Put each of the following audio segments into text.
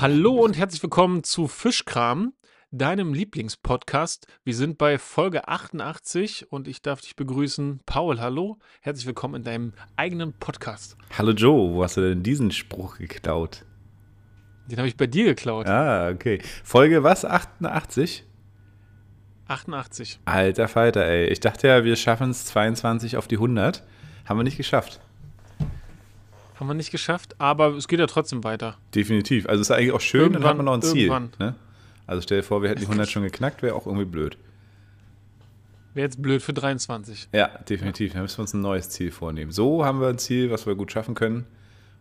Hallo und herzlich willkommen zu Fischkram, deinem Lieblingspodcast. Wir sind bei Folge 88 und ich darf dich begrüßen. Paul, hallo. Herzlich willkommen in deinem eigenen Podcast. Hallo Joe, wo hast du denn diesen Spruch geklaut? Den habe ich bei dir geklaut. Ah, okay. Folge was? 88? 88. Alter Falter, ey. Ich dachte ja, wir schaffen es 22 auf die 100. Haben wir nicht geschafft. Haben wir nicht geschafft, aber es geht ja trotzdem weiter. Definitiv. Also es ist eigentlich auch schön, Irgendwann- dann hat man noch ein Ziel. Ne? Also stell dir vor, wir hätten die 100 schon geknackt, wäre auch irgendwie blöd. Wäre jetzt blöd für 23. Ja, definitiv. Da müssen wir uns ein neues Ziel vornehmen. So haben wir ein Ziel, was wir gut schaffen können.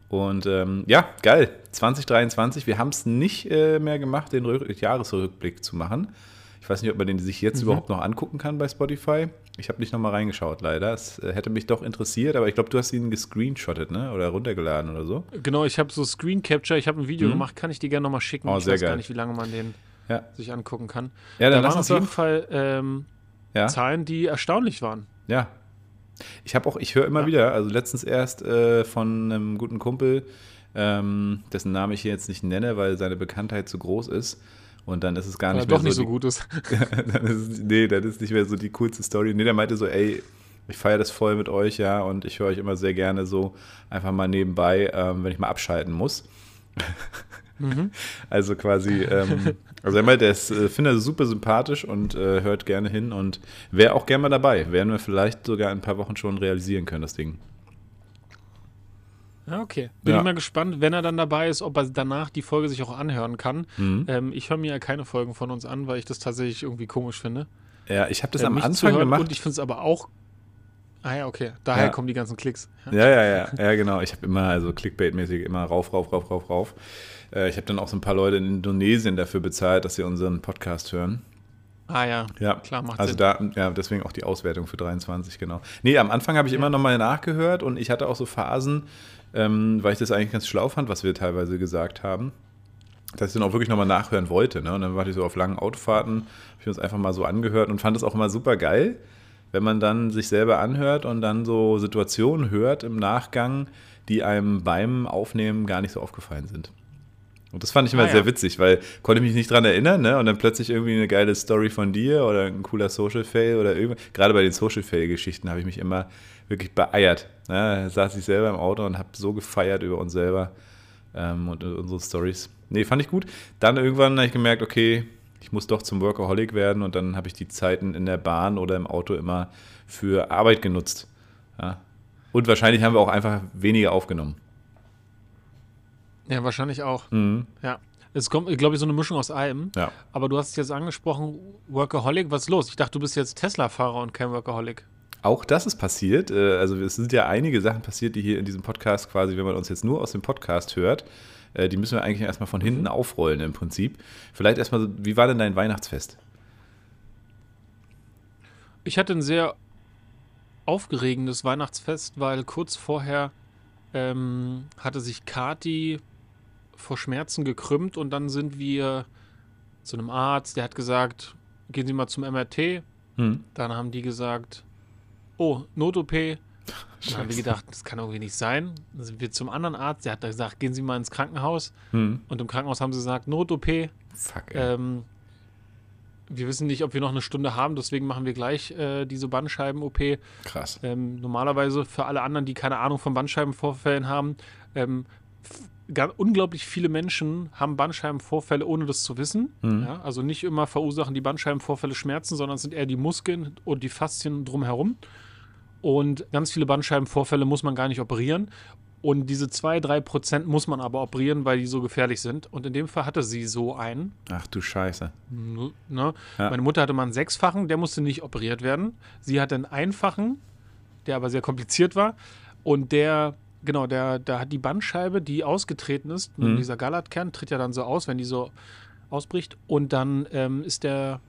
Und ähm, ja, geil. 2023. Wir haben es nicht äh, mehr gemacht, den Rück Jahresrückblick zu machen. Ich weiß nicht, ob man den sich jetzt Mhm. überhaupt noch angucken kann bei Spotify. Ich habe nicht nochmal reingeschaut, leider. Es äh, hätte mich doch interessiert, aber ich glaube, du hast ihn gescreenshottet, ne? Oder runtergeladen oder so. Genau, ich habe so Screen Capture, ich habe ein Video Mhm. gemacht, kann ich dir gerne nochmal schicken. Oh, ich sehr weiß gar geil. nicht, wie lange man den Ja. sich angucken kann. Ja, dann da waren auf jeden. Fall ähm, Ja. Zahlen, die erstaunlich waren. Ja. Ich habe auch, ich höre immer Ja. wieder, also letztens erst äh, von einem guten Kumpel, ähm, dessen Namen ich hier jetzt nicht nenne, weil seine Bekanntheit zu groß ist. Und dann ist es gar Weil nicht doch mehr nicht so, so gut ist. dann ist es, nee, dann ist nicht mehr so die coolste Story. Nee, der meinte so, ey, ich feiere das voll mit euch, ja, und ich höre euch immer sehr gerne so einfach mal nebenbei, ähm, wenn ich mal abschalten muss. Mhm. Also quasi, ähm, also er meinte, er ist, äh, finde er super sympathisch und äh, hört gerne hin und wäre auch gerne mal dabei. Werden wir vielleicht sogar in ein paar Wochen schon realisieren können, das Ding. Ja, okay. Bin Ja. ich mal gespannt, wenn er dann dabei ist, ob er danach die Folge sich auch anhören kann. Mhm. Ähm, ich höre mir ja keine Folgen von uns an, weil ich das tatsächlich irgendwie komisch finde. Ja, ich habe das Äh, am Anfang gemacht. Und ich finde es aber auch. Ah ja, okay. Daher Ja. kommen die ganzen Klicks. Ja, ja, ja, ja, genau. Ich habe immer, also Clickbait-mäßig, immer rauf, rauf, rauf, rauf, rauf. Äh, ich habe dann auch so ein paar Leute in Indonesien dafür bezahlt, dass sie unseren Podcast hören. Ah ja, Ja, klar, macht also Sinn. da, ja, deswegen auch die Auswertung für 23, genau. Nee, am Anfang habe ich immer noch mal nachgehört und ich hatte auch so Phasen, ähm, weil ich das eigentlich ganz schlau fand, was wir teilweise gesagt haben, dass ich dann auch wirklich nochmal nachhören wollte. Ne? Und dann war ich so auf langen Autofahrten, habe ich uns einfach mal so angehört und fand es auch immer super geil, wenn man dann sich selber anhört und dann so Situationen hört im Nachgang, die einem beim Aufnehmen gar nicht so aufgefallen sind. Und das fand ich immer Ah, ja. sehr witzig, weil konnte mich nicht dran erinnern, ne? Und dann plötzlich irgendwie eine geile Story von dir oder ein cooler Social Fail oder irgendwie. Gerade bei den Social Fail-Geschichten habe ich mich immer wirklich beeiert. Ne? Da saß ich selber im Auto und habe so gefeiert über uns selber ähm, und unsere Stories. Nee, fand ich gut. Dann irgendwann habe ich gemerkt, okay, ich muss doch zum Workaholic werden und dann habe ich die Zeiten in der Bahn oder im Auto immer für Arbeit genutzt. Ja. Und wahrscheinlich haben wir auch einfach weniger aufgenommen. Ja, wahrscheinlich auch. Mhm. Ja. Es kommt, glaube ich, so eine Mischung aus allem. Ja. Aber du hast es jetzt angesprochen, Workaholic, was ist los? Ich dachte, du bist jetzt Tesla-Fahrer und kein Workaholic. Auch das ist passiert. Äh, Also es sind ja einige Sachen passiert, die hier in diesem Podcast quasi, wenn man uns jetzt nur aus dem Podcast hört, äh, die müssen wir eigentlich erstmal von hinten aufrollen im Prinzip. Vielleicht erstmal, wie war denn dein Weihnachtsfest? Ich hatte ein sehr aufgeregendes Weihnachtsfest, weil kurz vorher ähm, hatte sich Kati vor Schmerzen gekrümmt und dann sind wir zu einem Arzt, der hat gesagt, gehen Sie mal zum MRT. Hm. Dann haben die gesagt, oh, Not-OP. Dann haben wir gedacht, das kann irgendwie nicht sein. Dann sind wir zum anderen Arzt, der hat dann gesagt, gehen Sie mal ins Krankenhaus. Hm. Und im Krankenhaus haben sie gesagt, Not-OP. Fuck, ey. Ähm, wir wissen nicht, ob wir noch eine Stunde haben, deswegen machen wir gleich äh, diese Bandscheiben-OP. Krass. Ähm, normalerweise für alle anderen, die keine Ahnung von Bandscheibenvorfällen haben, ähm, unglaublich viele Menschen haben Bandscheibenvorfälle, ohne das zu wissen. Mhm. Ja, also nicht immer verursachen die Bandscheibenvorfälle Schmerzen, sondern es sind eher die Muskeln und die Faszien drumherum. Und ganz viele Bandscheibenvorfälle muss man gar nicht operieren. Und diese 2-3% muss man aber operieren, weil die so gefährlich sind. Und in dem Fall hatte sie so einen. Ach du Scheiße. Ne? Ja. Meine Mutter hatte mal einen sechsfachen, der musste nicht operiert werden. Sie hatte einen einfachen, der aber sehr kompliziert war. Und der, genau, der, da hat die Bandscheibe, die ausgetreten ist, Mhm. dieser Galatkern tritt ja dann so aus, wenn die so ausbricht. Und dann ähm, ist der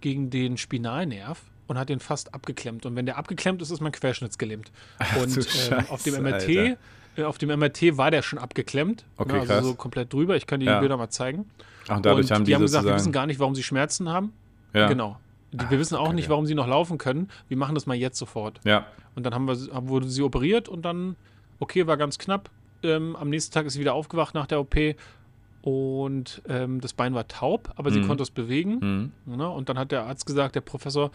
gegen den Spinalnerv und hat den fast abgeklemmt. Und wenn der abgeklemmt ist, ist man querschnittsgelähmt. und ähm, auf dem MRT, äh, auf dem MRT war der schon abgeklemmt. Okay, ne, also krass. so komplett drüber. Ich kann dir Ja. die Bilder mal zeigen. Ach, und dadurch und haben die, die haben gesagt, wir wissen gar nicht, warum sie Schmerzen haben. ja. Genau. Die, wir wissen auch nicht, warum sie noch laufen können. Wir machen das mal jetzt sofort. Ja. Und dann haben wir, haben- wurde sie operiert und dann, okay, war ganz knapp. Ähm, am nächsten Tag ist sie wieder aufgewacht nach der OP und ähm, das Bein war taub, aber sie Mhm. konnte es bewegen. Mhm. Ne? Und dann hat der Arzt gesagt, der Professor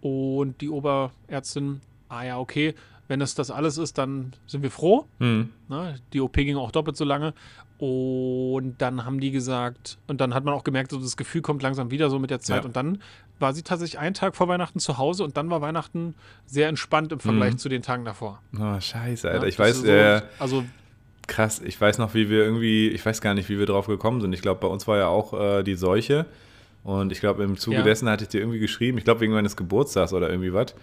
und die Oberärztin, ah ja, okay, wenn das das alles ist, dann sind wir froh. Mhm. Ne? Die OP ging auch doppelt so lange. Und dann haben die gesagt, und dann hat man auch gemerkt, so das Gefühl kommt langsam wieder so mit der Zeit. Ja. Und dann war sie tatsächlich einen Tag vor Weihnachten zu Hause und dann war Weihnachten sehr entspannt im Vergleich Mhm. zu den Tagen davor. Oh, scheiße, Alter. Ja, ich weiß, so, äh, also krass, ich weiß noch, wie wir irgendwie, ich weiß gar nicht, wie wir drauf gekommen sind. Ich glaube, bei uns war ja auch äh, die Seuche. Und ich glaube, im Zuge Ja. dessen hatte ich dir irgendwie geschrieben, ich glaube, wegen meines Geburtstags oder irgendwie was.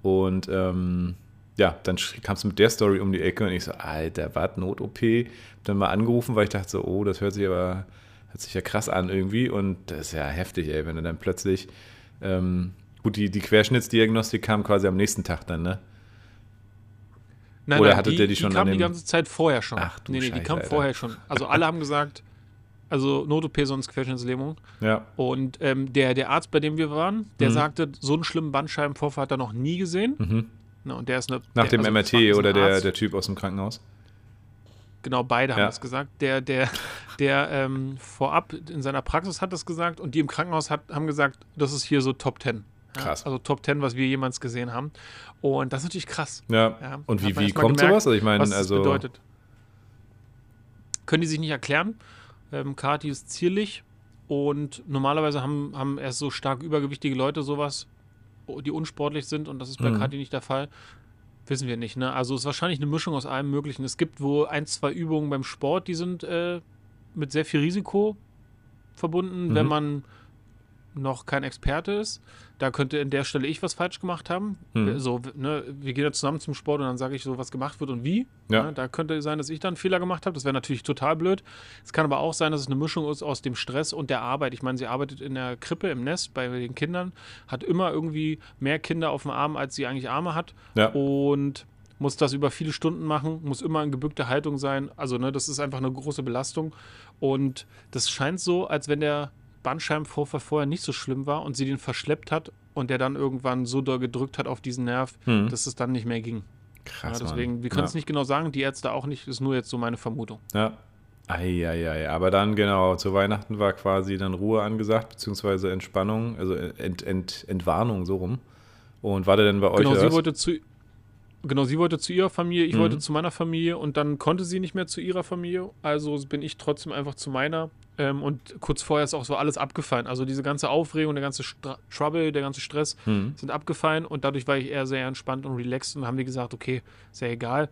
Und ähm, ja, dann kamst du mit der Story um die Ecke und ich so, Alter, was, Not-OP? Dann mal angerufen, weil ich dachte so, oh, das hört sich aber, hört sich ja krass an irgendwie. Und das ist ja heftig, ey, wenn du dann plötzlich, ähm, gut, die, die Querschnittsdiagnostik kam quasi am nächsten Tag dann, ne? Nein, Oder nein, hattet die, ihr die schon die kam die ganze Zeit vorher schon. Ach du nee, nee, die Scheiße, kam Alter. vorher schon. Also alle haben gesagt, also Not-OP, sonst Querschnittslähmung. Ja. Und ähm, der, der Arzt, bei dem wir waren, der Mhm. sagte, so einen schlimmen Bandscheibenvorfall hat er noch nie gesehen. Mhm. Ne, und der ist eine, Nach der, dem also MRT oder der, der Typ aus dem Krankenhaus? Genau, beide haben Ja. das gesagt. Der, der, der ähm, vorab in seiner Praxis hat das gesagt und die im Krankenhaus hat, haben gesagt, das ist hier so Top 10. Ja, Krass. Also Top 10, was wir jemals gesehen haben. Und das ist natürlich krass. Ja. Ja, Und wie, wie kommt gemerkt, sowas? Also ich meine, was also das bedeutet. Können die sich nicht erklären. Ähm, Kati ist zierlich und normalerweise haben, haben erst so stark übergewichtige Leute sowas, die unsportlich sind und das ist bei Mhm. Kati nicht der Fall. Wissen wir nicht, ne? Also es ist wahrscheinlich eine Mischung aus allem Möglichen. Es gibt wohl ein, zwei Übungen beim Sport, die sind äh, mit sehr viel Risiko verbunden, wenn Mhm. man noch kein Experte ist. Da könnte in der Stelle ich was falsch gemacht haben. Mhm. So, ne, wir gehen ja zusammen zum Sport und dann sage ich so, was gemacht wird und wie. Ja. Ne, da könnte sein, dass ich dann einen Fehler gemacht habe. Das wäre natürlich total blöd. Es kann aber auch sein, dass es eine Mischung ist aus dem Stress und der Arbeit. Ich meine, sie arbeitet in der Krippe, im Nest bei den Kindern, hat immer irgendwie mehr Kinder auf dem Arm, als sie eigentlich Arme hat. Ja. Und muss das über viele Stunden machen, muss immer in gebückter Haltung sein. Also, ne, das ist einfach eine große Belastung. Und das scheint so, als wenn der Bandscheibenvorfall vorher nicht so schlimm war und sie den verschleppt hat und der dann irgendwann so doll gedrückt hat auf diesen Nerv, Hm. dass es dann nicht mehr ging. Krass, ja, deswegen, Mann. wir können es ja. nicht genau sagen, die Ärzte auch nicht, ist nur jetzt so meine Vermutung. Ja. Eieiei. Aber dann, genau, zu Weihnachten war quasi dann Ruhe angesagt, beziehungsweise Entspannung, also Ent, Ent, Entwarnung, so rum. Und war der denn bei euch Genau, sie wollte zu Genau, sie wollte zu ihrer Familie, ich Mhm. wollte zu meiner Familie und dann konnte sie nicht mehr zu ihrer Familie. Also bin ich trotzdem einfach zu meiner. Ähm, und kurz vorher ist auch so alles abgefallen. Also diese ganze Aufregung, der ganze Stra Trouble, der ganze Stress Hm. sind abgefallen und dadurch war ich eher sehr entspannt und relaxed und haben wir gesagt, okay, ja egal.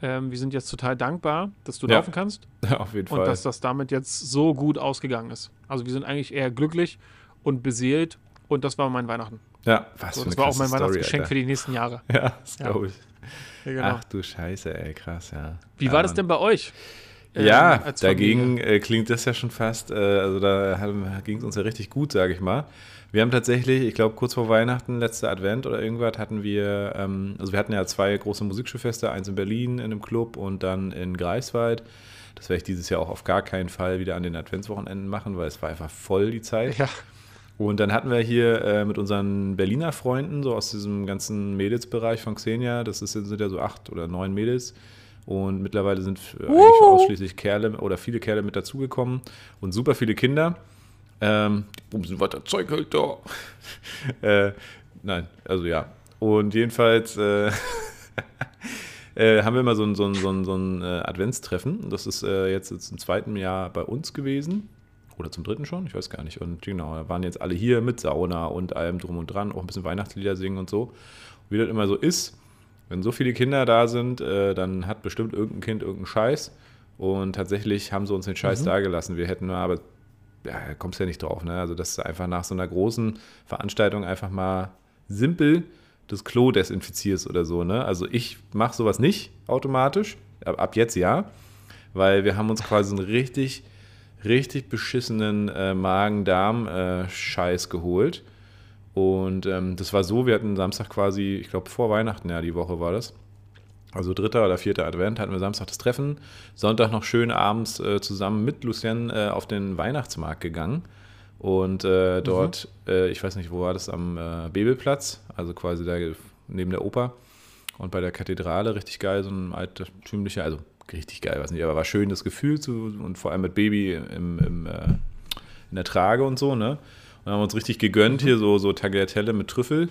Ähm, wir sind jetzt total dankbar, dass du Ja. laufen kannst Auf jeden und Fall. dass das damit jetzt so gut ausgegangen ist. Also wir sind eigentlich eher glücklich und beseelt und das war mein Weihnachten. ja, was So, das war auch mein Story, Weihnachtsgeschenk Alter. für die nächsten Jahre. Ja, das Ja. glaube ich. Genau. Ach du Scheiße, ey, krass, ja. Wie war das Mann. denn bei euch? Ähm, Ja, dagegen äh, klingt das ja schon fast, äh, also da ging es uns ja richtig gut, sage ich mal. Wir haben tatsächlich, ich glaube, kurz vor Weihnachten, letzter Advent oder irgendwas, hatten wir, ähm, also wir hatten ja zwei große Musikschulfeste, eins in Berlin in einem Club und dann in Greifswald. Das werde ich dieses Jahr auch auf gar keinen Fall wieder an den Adventswochenenden machen, weil es war einfach voll die Zeit. Ja, Und dann hatten wir hier äh, mit unseren Berliner Freunden, so aus diesem ganzen Mädelsbereich von Xenia, das ist, sind ja so acht oder neun Mädels. Und mittlerweile sind äh, eigentlich ausschließlich Kerle oder viele Kerle mit dazugekommen und super viele Kinder. Ähm, bumsen weiter Zeug halt da. äh, nein, also ja. Und jedenfalls äh, äh, haben wir immer so ein, so ein, so ein, so ein äh, Adventstreffen. Das ist äh, jetzt, jetzt im zweiten Jahr bei uns gewesen. Oder zum dritten schon, ich weiß gar nicht. Und genau, da waren jetzt alle hier mit Sauna und allem drum und dran, auch ein bisschen Weihnachtslieder singen und so. Und wie das immer so ist, wenn so viele Kinder da sind, äh, dann hat bestimmt irgendein Kind irgendeinen Scheiß. Und tatsächlich haben sie uns den Scheiß Mhm. dagelassen. Wir hätten aber ja, da kommst ja nicht drauf, ne? Also, dass du einfach nach so einer großen Veranstaltung einfach mal simpel das Klo desinfizierst oder so, ne? Also, ich mache sowas nicht automatisch, ab, ab jetzt ja, weil wir haben uns quasi einen richtig, richtig beschissenen äh, Magen-Darm-Scheiß geholt. Und ähm, das war so, wir hatten Samstag quasi, ich glaube vor Weihnachten, ja, die Woche war das. Also dritter oder vierter Advent hatten wir Samstag das Treffen. Sonntag noch schön abends äh, zusammen mit Lucien äh, auf den Weihnachtsmarkt gegangen. Und äh, dort, äh, ich weiß nicht, wo war das, am äh, Bebelplatz, also quasi da neben der Oper und bei der Kathedrale, richtig geil, so ein altertümlicher, also richtig geil, was nicht, aber war schön das Gefühl zu, und vor allem mit Baby im, im, äh, in der Trage und so, ne? Und haben uns richtig gegönnt, hier so, so Tagliatelle mit Trüffel.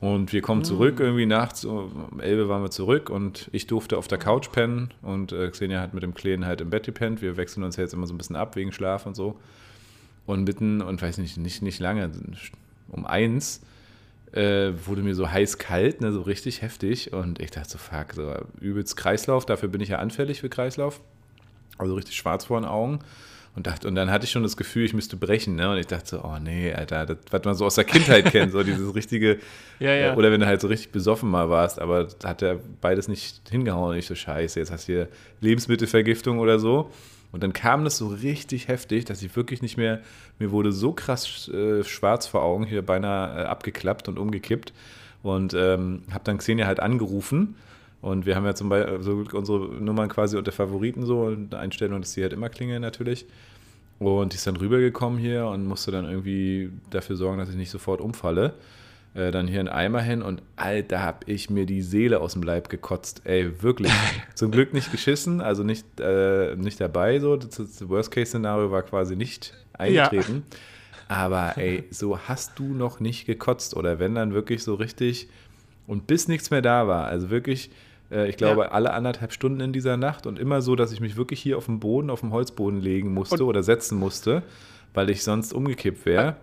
Und wir kommen zurück, mhm. irgendwie nachts, um 11 waren wir zurück und ich durfte auf der Couch pennen und äh, Xenia hat mit dem Kleinen halt im Bett gepennt. Wir wechseln uns jetzt immer so ein bisschen ab wegen Schlaf und so. Und mitten, und weiß nicht, nicht, nicht lange, um eins, äh, wurde mir so heiß kalt, ne, so richtig heftig. Und ich dachte so, fuck, so übelst Kreislauf, dafür bin ich ja anfällig für Kreislauf. Also richtig schwarz vor den Augen. Und, dachte, und dann hatte ich schon das Gefühl, ich müsste brechen. Ne? Und ich dachte so, oh nee, Alter, das, was man so aus der Kindheit kennt, so dieses richtige. ja, ja. Oder wenn du halt so richtig besoffen mal warst, aber hat er beides nicht hingehauen. Und ich so, scheiße, jetzt hast du hier Lebensmittelvergiftung oder so. Und dann kam das so richtig heftig, dass ich wirklich nicht mehr, mir wurde so krass äh, schwarz vor Augen, hier beinahe äh, abgeklappt und umgekippt. Und ähm, habe dann Xenia halt angerufen. Und wir haben ja zum Beispiel so unsere Nummern quasi unter Favoriten so, eine Einstellung, dass die halt immer klingeln natürlich. Und die ist dann rübergekommen hier und musste dann irgendwie dafür sorgen, dass ich nicht sofort umfalle. Äh, dann hier einen Eimer hin und Alter, hab ich mir die Seele aus dem Leib gekotzt. Ey, wirklich. Zum Glück nicht geschissen, also nicht, äh, nicht dabei so. Das, das Worst-Case-Szenario war quasi nicht eingetreten. Ja. Aber ey, so hast du noch nicht gekotzt oder wenn dann wirklich so richtig und bis nichts mehr da war. Also wirklich, äh, ich glaube, ja. alle anderthalb Stunden in dieser Nacht und immer so, dass ich mich wirklich hier auf dem Boden, auf dem Holzboden legen musste und oder setzen musste, weil ich sonst umgekippt wäre.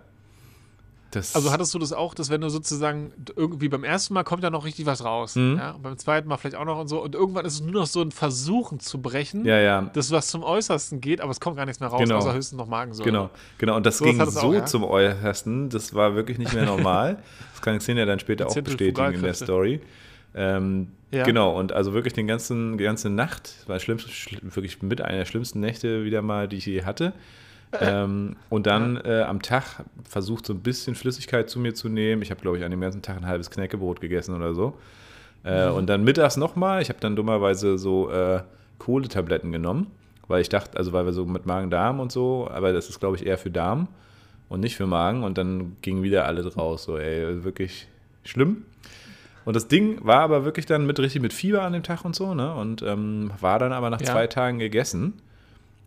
Das also hattest du das auch, dass wenn du sozusagen irgendwie beim ersten Mal kommt ja noch richtig was raus, mhm. ja, beim zweiten Mal vielleicht auch noch und so und irgendwann ist es nur noch so ein Versuchen zu brechen, ja, ja. das was zum Äußersten geht, aber es kommt gar nichts mehr raus, genau. außer höchstens noch Magensäure. Genau, genau und das so, ging das so auch, ja? zum Äußersten, das war wirklich nicht mehr normal. das kann Xenia dann später auch bestätigen in der Story. Ähm, ja. Genau, und also wirklich den ganzen, die ganze Nacht, war schlimm, wirklich mit einer der schlimmsten Nächte wieder mal, die ich je hatte ähm, und dann äh, am Tag versucht, so ein bisschen Flüssigkeit zu mir zu nehmen. Ich habe, glaube ich, an dem ganzen Tag ein halbes Knäckebrot gegessen oder so. Äh, mhm. Und dann mittags nochmal. Ich habe dann dummerweise so äh, Kohletabletten genommen, weil ich dachte, also weil wir so mit Magen-Darm und so, aber das ist, glaube ich, eher für Darm und nicht für Magen. Und dann ging wieder alles raus. So, ey, wirklich schlimm. Und das Ding war aber wirklich dann mit richtig mit Fieber an dem Tag und so, ne? Und ähm, war dann aber nach ja. zwei Tagen gegessen.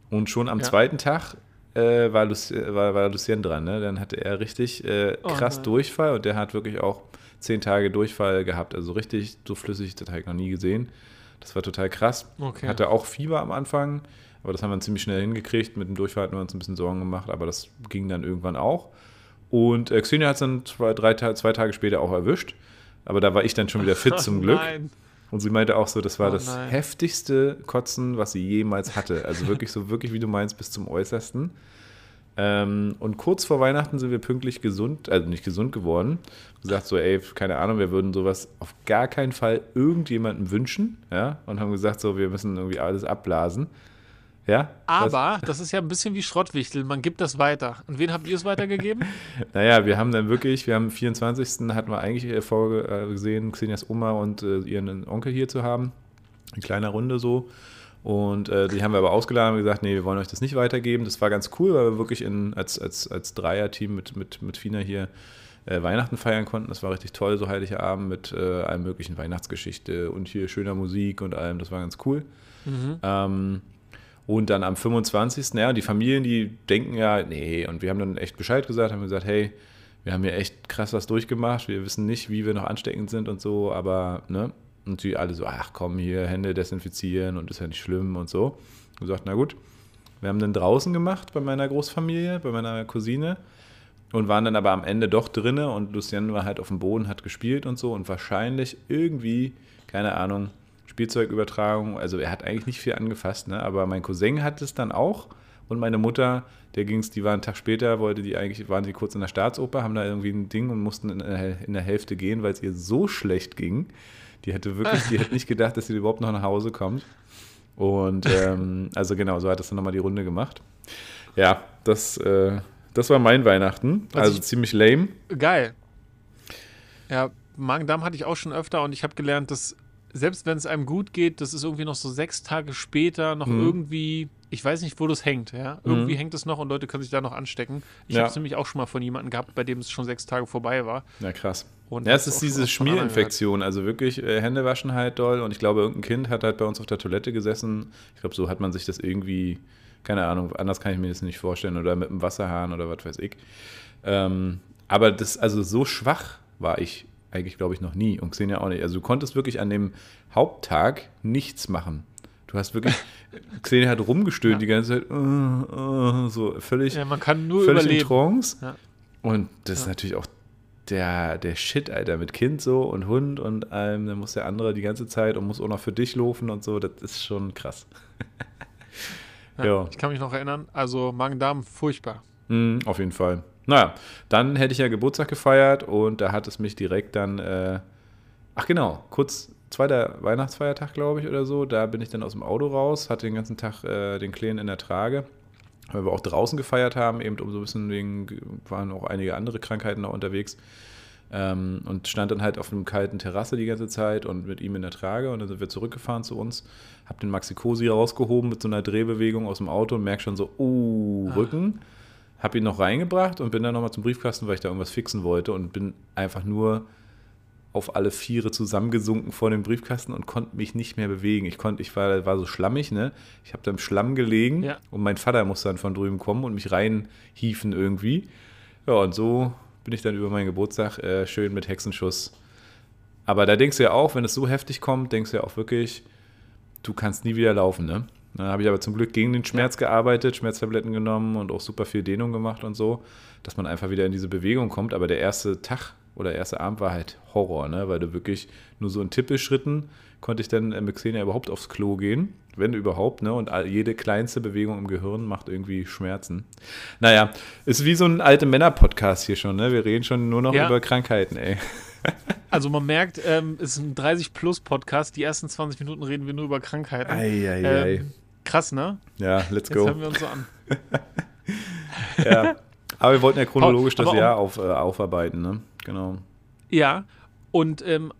Und schon am ja. zweiten Tag äh, war, Luc war, war Lucien dran. Ne? Dann hatte er richtig äh, oh krass oh Durchfall und der hat wirklich auch zehn Tage Durchfall gehabt. Also richtig so flüssig, das habe ich noch nie gesehen. Das war total krass. Okay. Hatte auch Fieber am Anfang, aber das haben wir ziemlich schnell hingekriegt. Mit dem Durchfall hatten wir uns ein bisschen Sorgen gemacht, aber das ging dann irgendwann auch. Und äh, Xenia hat es dann zwei, drei, zwei Tage später auch erwischt. Aber da war ich dann schon wieder fit zum Glück. Nein. Und sie meinte auch so, das war oh das heftigste Kotzen, was sie jemals hatte. Also wirklich so, wirklich wie du meinst, bis zum Äußersten. Ähm, und kurz vor Weihnachten sind wir pünktlich gesund, also nicht gesund geworden. Gesagt so, ey, keine Ahnung, wir würden sowas auf gar keinen Fall irgendjemandem wünschen. Ja, und haben gesagt so, wir müssen irgendwie alles abblasen. Ja? Aber das ist ja ein bisschen wie Schrottwichtel, man gibt das weiter. Und wen habt ihr es weitergegeben? naja, wir haben dann wirklich, wir haben am 24. hatten wir eigentlich vorgesehen, Xenias Oma und äh, ihren Onkel hier zu haben. In kleiner Runde so. Und äh, die haben wir aber ausgeladen und gesagt, nee, wir wollen euch das nicht weitergeben. Das war ganz cool, weil wir wirklich in, als, als, als Dreier-Team mit, mit, mit Fina hier äh, Weihnachten feiern konnten. Das war richtig toll, so heiliger Abend mit äh, allem möglichen Weihnachtsgeschichte und hier schöner Musik und allem. Das war ganz cool. Mhm. Ähm, und dann am 25. Ja, die Familien, die denken ja, nee, und wir haben dann echt Bescheid gesagt, haben gesagt, hey, wir haben hier echt krass was durchgemacht, wir wissen nicht, wie wir noch ansteckend sind und so, aber, ne? Und die alle so, ach komm, hier Hände desinfizieren und ist ja nicht schlimm und so. Und gesagt, na gut. Wir haben dann draußen gemacht bei meiner Großfamilie, bei meiner Cousine und waren dann aber am Ende doch drinne und Lucien war halt auf dem Boden, hat gespielt und so und wahrscheinlich irgendwie, keine Ahnung, Spielzeugübertragung. Also er hat eigentlich nicht viel angefasst, ne? aber mein Cousin hat es dann auch und meine Mutter, der ging es, die war einen Tag später, wollte die eigentlich, waren die kurz in der Staatsoper, haben da irgendwie ein Ding und mussten in der, in der Hälfte gehen, weil es ihr so schlecht ging. Die hätte wirklich, die hätte nicht gedacht, dass sie überhaupt noch nach Hause kommt. Und ähm, also genau, so hat das dann nochmal die Runde gemacht. Ja, das, äh, das war mein Weihnachten. Also, also ziemlich lame. Geil. Ja, Magen-Darm hatte ich auch schon öfter und ich habe gelernt, dass selbst wenn es einem gut geht, das ist irgendwie noch so sechs Tage später noch mhm. irgendwie Ich weiß nicht, wo das hängt, ja. Irgendwie hängt es noch und Leute können sich da noch anstecken. Ich Mhm. Ja. habe es nämlich auch schon mal von jemandem gehabt, bei dem es schon sechs Tage vorbei war. Ja, krass. Und ja, es ist diese Schmierinfektion, also wirklich äh, Hände waschen halt doll und ich glaube, irgendein Kind hat halt bei uns auf der Toilette gesessen. Ich glaube, so hat man sich das irgendwie, keine Ahnung, anders kann ich mir das nicht vorstellen oder mit einem Wasserhahn oder was weiß ich. Ähm, aber das, also so schwach war ich eigentlich, glaube ich, noch nie und Xenia auch nicht. Also du konntest wirklich an dem Haupttag nichts machen. Du hast wirklich, Xenia hat rumgestöhnt Ja. die ganze Zeit, äh, äh, so völlig, Ja, man kann nur völlig in überleben. Trance. Ja. Und das ist natürlich auch der, der Shit, Alter, mit Kind so und Hund und allem. Dann muss der andere die ganze Zeit und muss auch noch für dich laufen und so. Das ist schon krass. Ja, Ja. Ich kann mich noch erinnern. Also Magen-Darm, furchtbar. Mhm, auf jeden Fall. Naja, dann hätte ich ja Geburtstag gefeiert und da hat es mich direkt dann, äh, ach genau, kurz zweiter Weihnachtsfeiertag, glaube ich, oder so. Da bin ich dann aus dem Auto raus, hatte den ganzen Tag äh, den Kleen in der Trage, weil wir auch draußen gefeiert haben, eben um so ein bisschen wegen, waren auch einige andere Krankheiten noch unterwegs. Ähm, und stand dann halt auf einem kalten Terrasse die ganze Zeit und mit ihm in der Trage und dann sind wir zurückgefahren zu uns. Hab den Maxi Cosi rausgehoben mit so einer Drehbewegung aus dem Auto und merk schon so, oh. Rücken. Hab ihn noch reingebracht und bin dann nochmal zum Briefkasten, weil ich da irgendwas fixen wollte und bin einfach nur auf alle Viere zusammengesunken vor dem Briefkasten und konnte mich nicht mehr bewegen. Ich konnte, ich war, war so schlammig, ne? Ich habe da im Schlamm gelegen Ja. und mein Vater musste dann von drüben kommen und mich reinhieven irgendwie. Ja, und so bin ich dann über meinen Geburtstag äh, schön mit Hexenschuss. Aber da denkst du ja auch, wenn es so heftig kommt, denkst du ja auch wirklich, du kannst nie wieder laufen, ne? Dann habe ich aber zum Glück gegen den Schmerz gearbeitet, Schmerztabletten genommen und auch super viel Dehnung gemacht und so, dass man einfach wieder in diese Bewegung kommt. Aber der erste Tag oder der erste Abend war halt Horror, ne? Weil du wirklich nur so in Tippelschritten konnte ich dann mit Xenia überhaupt aufs Klo gehen, wenn überhaupt, ne? Und jede kleinste Bewegung im Gehirn macht irgendwie Schmerzen. Naja, ist wie so ein alte Männer-Podcast hier schon, ne? Wir reden schon nur noch Ja. über Krankheiten, ey. Also man merkt, ähm, es ist ein 30-Plus-Podcast. Die ersten 20 Minuten reden wir nur über Krankheiten. Eieiei. Ähm, krass, ne? ja, let's Jetzt go. hören wir uns so an. Ja. Aber wir wollten ja chronologisch Paul, das Jahr auf, äh, aufarbeiten, ne? Genau. Ja, und ähm,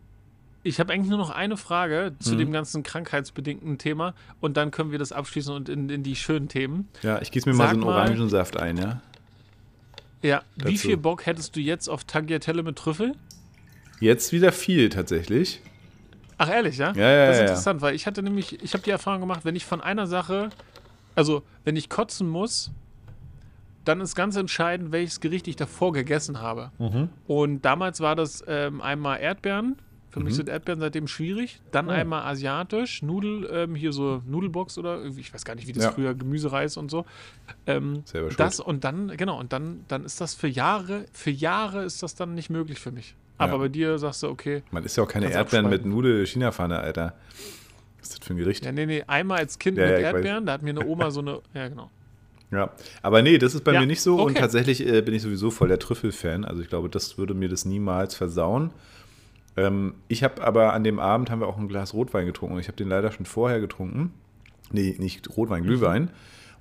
ich habe eigentlich nur noch eine Frage zu Mhm. dem ganzen krankheitsbedingten Thema und dann können wir das abschließen und in, in die schönen Themen. Ja, ich gieße mir mal Sag so einen mal- Orangensaft ein, ja? Ja, wie Dazu. viel Bock hättest du jetzt auf Tagliatelle mit Trüffel? Jetzt wieder viel tatsächlich. Ach, ehrlich, ja? Ja, ja, Das ist ja, interessant, weil ich hatte nämlich, ich habe die Erfahrung gemacht, wenn ich von einer Sache, also wenn ich kotzen muss, dann ist ganz entscheidend, welches Gericht ich davor gegessen habe. Mhm. Und damals war das ähm, einmal Erdbeeren. Für mich Mhm. sind Erdbeeren seitdem schwierig. Dann Oh. einmal asiatisch, Nudel, ähm, hier so Nudelbox oder ich weiß gar nicht, wie das Ja. früher, Gemüsereis und so. Ähm, Selber schuld. das und dann, genau, und dann, dann ist das für Jahre, für Jahre ist das dann nicht möglich für mich. Aber bei dir sagst du, okay, Man isst ja auch keine Erdbeeren mit. Nudel-China-Pfanne, Alter. Was ist das für ein Gericht? Ja, nee, nee, einmal als Kind Ja, mit ja. Erdbeeren, da hat mir eine Oma so eine, ja genau. Ja, aber nee, das ist bei mir nicht so und okay. tatsächlich äh, bin ich sowieso voll der Trüffel-Fan. Also ich glaube, das würde mir das niemals versauen. Ähm, ich habe aber an dem Abend haben wir auch ein Glas Rotwein getrunken und ich habe den leider schon vorher getrunken. Nee, nicht Rotwein, Glühwein.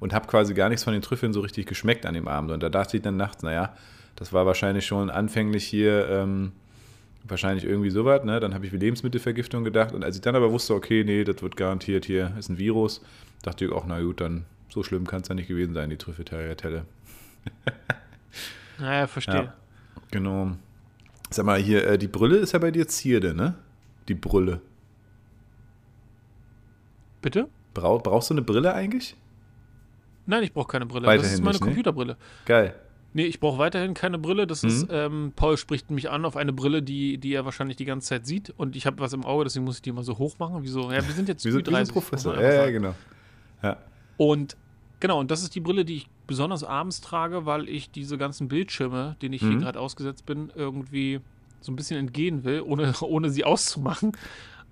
Und habe quasi gar nichts von den Trüffeln so richtig geschmeckt an dem Abend. Und da dachte ich dann nachts, naja, das war wahrscheinlich schon anfänglich hier, ähm, wahrscheinlich irgendwie sowas. Ne? Dann habe ich wie Lebensmittelvergiftung gedacht. Und als ich dann aber wusste, okay, nee, das wird garantiert hier, ist ein Virus, dachte ich auch, na gut, dann so schlimm kann es ja nicht gewesen sein, die Trüffeltagliatelle. Naja, verstehe. Ja. Genau. Sag mal, hier, äh, die Brille ist ja bei dir Zierde, ne? Die Brille. Bitte? Brau brauchst du eine Brille eigentlich? Nein, ich brauche keine Brille. das Weiterhin ist meine nicht, ne? Computerbrille. Geil. Nee, ich brauche weiterhin keine Brille. Das Mhm. ist, ähm, Paul spricht mich an auf eine Brille, die, die er wahrscheinlich die ganze Zeit sieht. Und ich habe was im Auge, deswegen muss ich die immer so hoch machen. Wie so, ja, wir sind jetzt so ein 30, muss Professor. Ja, ja, genau. Ja. Und genau, und das ist die Brille, die ich besonders abends trage, weil ich diese ganzen Bildschirme, denen ich hier Mhm. gerade ausgesetzt bin, irgendwie so ein bisschen entgehen will, ohne, ohne sie auszumachen.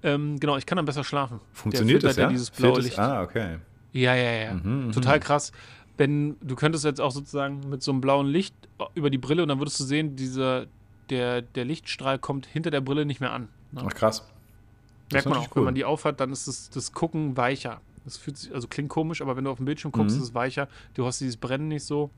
Ähm, genau, ich kann dann besser schlafen. Funktioniert das, ja? dieses blaue Licht. Ah, okay. Ja, ja, ja. Mhm, mhm. Total krass. Wenn du könntest jetzt auch sozusagen mit so einem blauen Licht über die Brille und dann würdest du sehen, dieser, der, der Lichtstrahl kommt hinter der Brille nicht mehr an. Ne? Ach, krass. Das Merkt man auch, natürlich wenn cool. man die aufhat, dann ist das, das Gucken weicher. Das fühlt sich, also klingt komisch, aber wenn du auf dem Bildschirm guckst, Mhm. ist es weicher. Du hast dieses Brennen nicht so.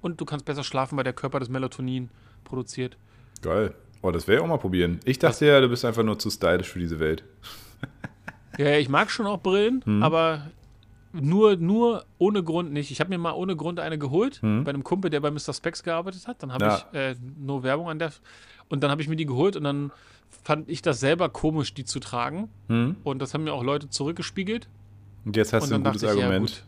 Und du kannst besser schlafen, weil der Körper das Melatonin produziert. Geil. Oh, das wäre ich auch mal probieren. Ich dachte ja, du bist einfach nur zu stylisch für diese Welt. Ja, ja, ich mag schon auch Brillen, Mhm. aber nur, nur ohne Grund nicht. Ich habe mir mal ohne Grund eine geholt, Mhm. bei einem Kumpel, der bei Mr. Specs gearbeitet hat. Dann habe Ja. ich äh, nur Werbung an der. Und dann habe ich mir die geholt und dann fand ich das selber komisch, die zu tragen. Hm? Und das haben mir auch Leute zurückgespiegelt. Und jetzt hast und du ein gutes ich, ja, Argument. gut.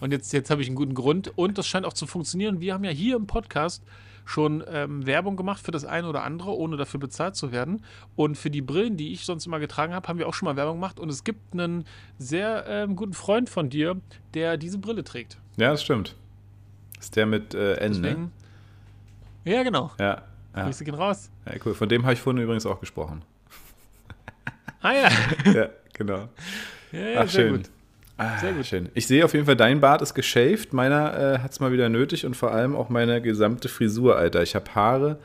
Und jetzt, jetzt habe ich einen guten Grund und das scheint auch zu funktionieren. Wir haben ja hier im Podcast schon ähm, Werbung gemacht für das eine oder andere, ohne dafür bezahlt zu werden. Und für die Brillen, die ich sonst immer getragen habe, haben wir auch schon mal Werbung gemacht. Und es gibt einen sehr ähm, guten Freund von dir, der diese Brille trägt. ja, das stimmt. Ist der mit äh, N, ne? Deswegen. Ja, genau. Ja. Ja. Grüße gehen raus. ja, cool. Von dem habe ich vorhin übrigens auch gesprochen. Ah ja. ja, genau. ja, ja Ach, sehr schön. gut. Ah, Sehr gut. Schön. Ich sehe auf jeden Fall, dein Bart ist geschäft. Meiner äh, hat es mal wieder nötig und vor allem auch meine gesamte Frisur, Alter. Ich habe Haare.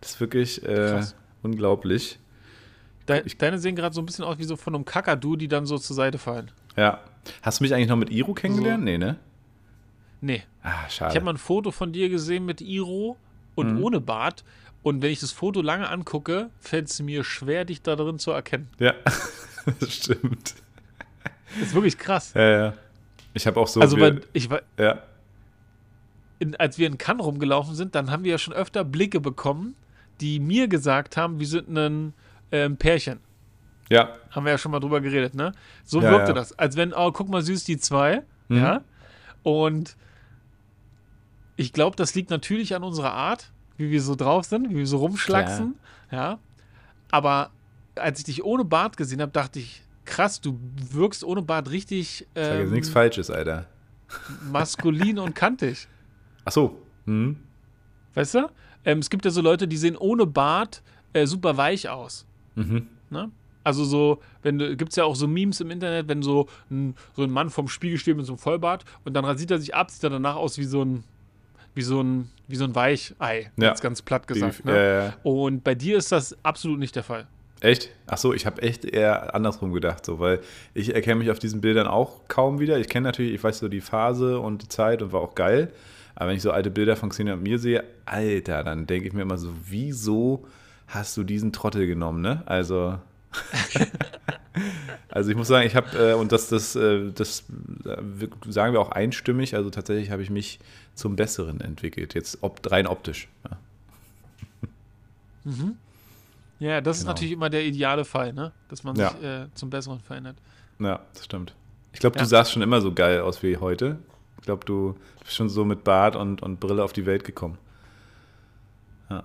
Das ist wirklich äh, unglaublich. De deine sehen gerade so ein bisschen aus wie so von einem Kakadu, die dann so zur Seite fallen. Ja. Hast du mich eigentlich noch mit Iro kennengelernt? Nee, ne? Nee. Ah, schade. Ich habe mal ein Foto von dir gesehen mit Iro und Mhm. ohne Bart. Und wenn ich das Foto lange angucke, fällt es mir schwer, dich da drin zu erkennen. ja, das stimmt. Das ist wirklich krass. Ja, ja. Ich habe auch so. also, wir- ich, war- ja, in, als wir in Cannes rumgelaufen sind, dann haben wir ja schon öfter Blicke bekommen, die mir gesagt haben, wir sind ein ähm, Pärchen. ja, Haben wir ja schon mal drüber geredet, ne? So Ja, wirkte ja. das. Als wenn, oh, guck mal, süß, die zwei. Mhm. Ja. Und ich glaube, das liegt natürlich an unserer Art, wie wir so drauf sind, wie wir so rumschlacksen. Ja. Aber als ich dich ohne Bart gesehen habe, dachte ich, krass, du wirkst ohne Bart richtig ich sage jetzt ähm, nichts Falsches, Alter. maskulin und kantig. Ach so. Hm. Weißt du? Ähm, es gibt ja so Leute, die sehen ohne Bart äh, super weich aus. Mhm. Ne? Also so, wenn du, gibt's ja auch so Memes im Internet, wenn so ein, so ein Mann vorm Spiegel steht mit so einem Vollbart und dann rasiert er sich ab, sieht er danach aus wie so ein, wie so ein, wie so ein Weichei. Ja. Ganz platt gesagt. Die- ne? ja. Und bei dir ist das absolut nicht der Fall. Echt? Ach so, ich habe echt eher andersrum gedacht, so, weil ich erkenne mich auf diesen Bildern auch kaum wieder. Ich kenne natürlich, ich weiß so die Phase und die Zeit und war auch geil. Aber wenn ich so alte Bilder von Xenia und mir sehe, Alter, dann denke ich mir immer so, wieso hast du diesen Trottel genommen, ne? Also, also ich muss sagen, ich habe, äh, und das, das, äh, das äh, sagen wir auch einstimmig, also tatsächlich habe ich mich zum Besseren entwickelt, jetzt ob, rein optisch. Ja. Ja, das ist Genau. natürlich immer der ideale Fall, ne? Dass man Ja. sich äh, zum Besseren verändert. Ja, das stimmt. Ich glaube, du Ja. sahst schon immer so geil aus wie heute. Ich glaube, du bist schon so mit Bart und, und Brille auf die Welt gekommen.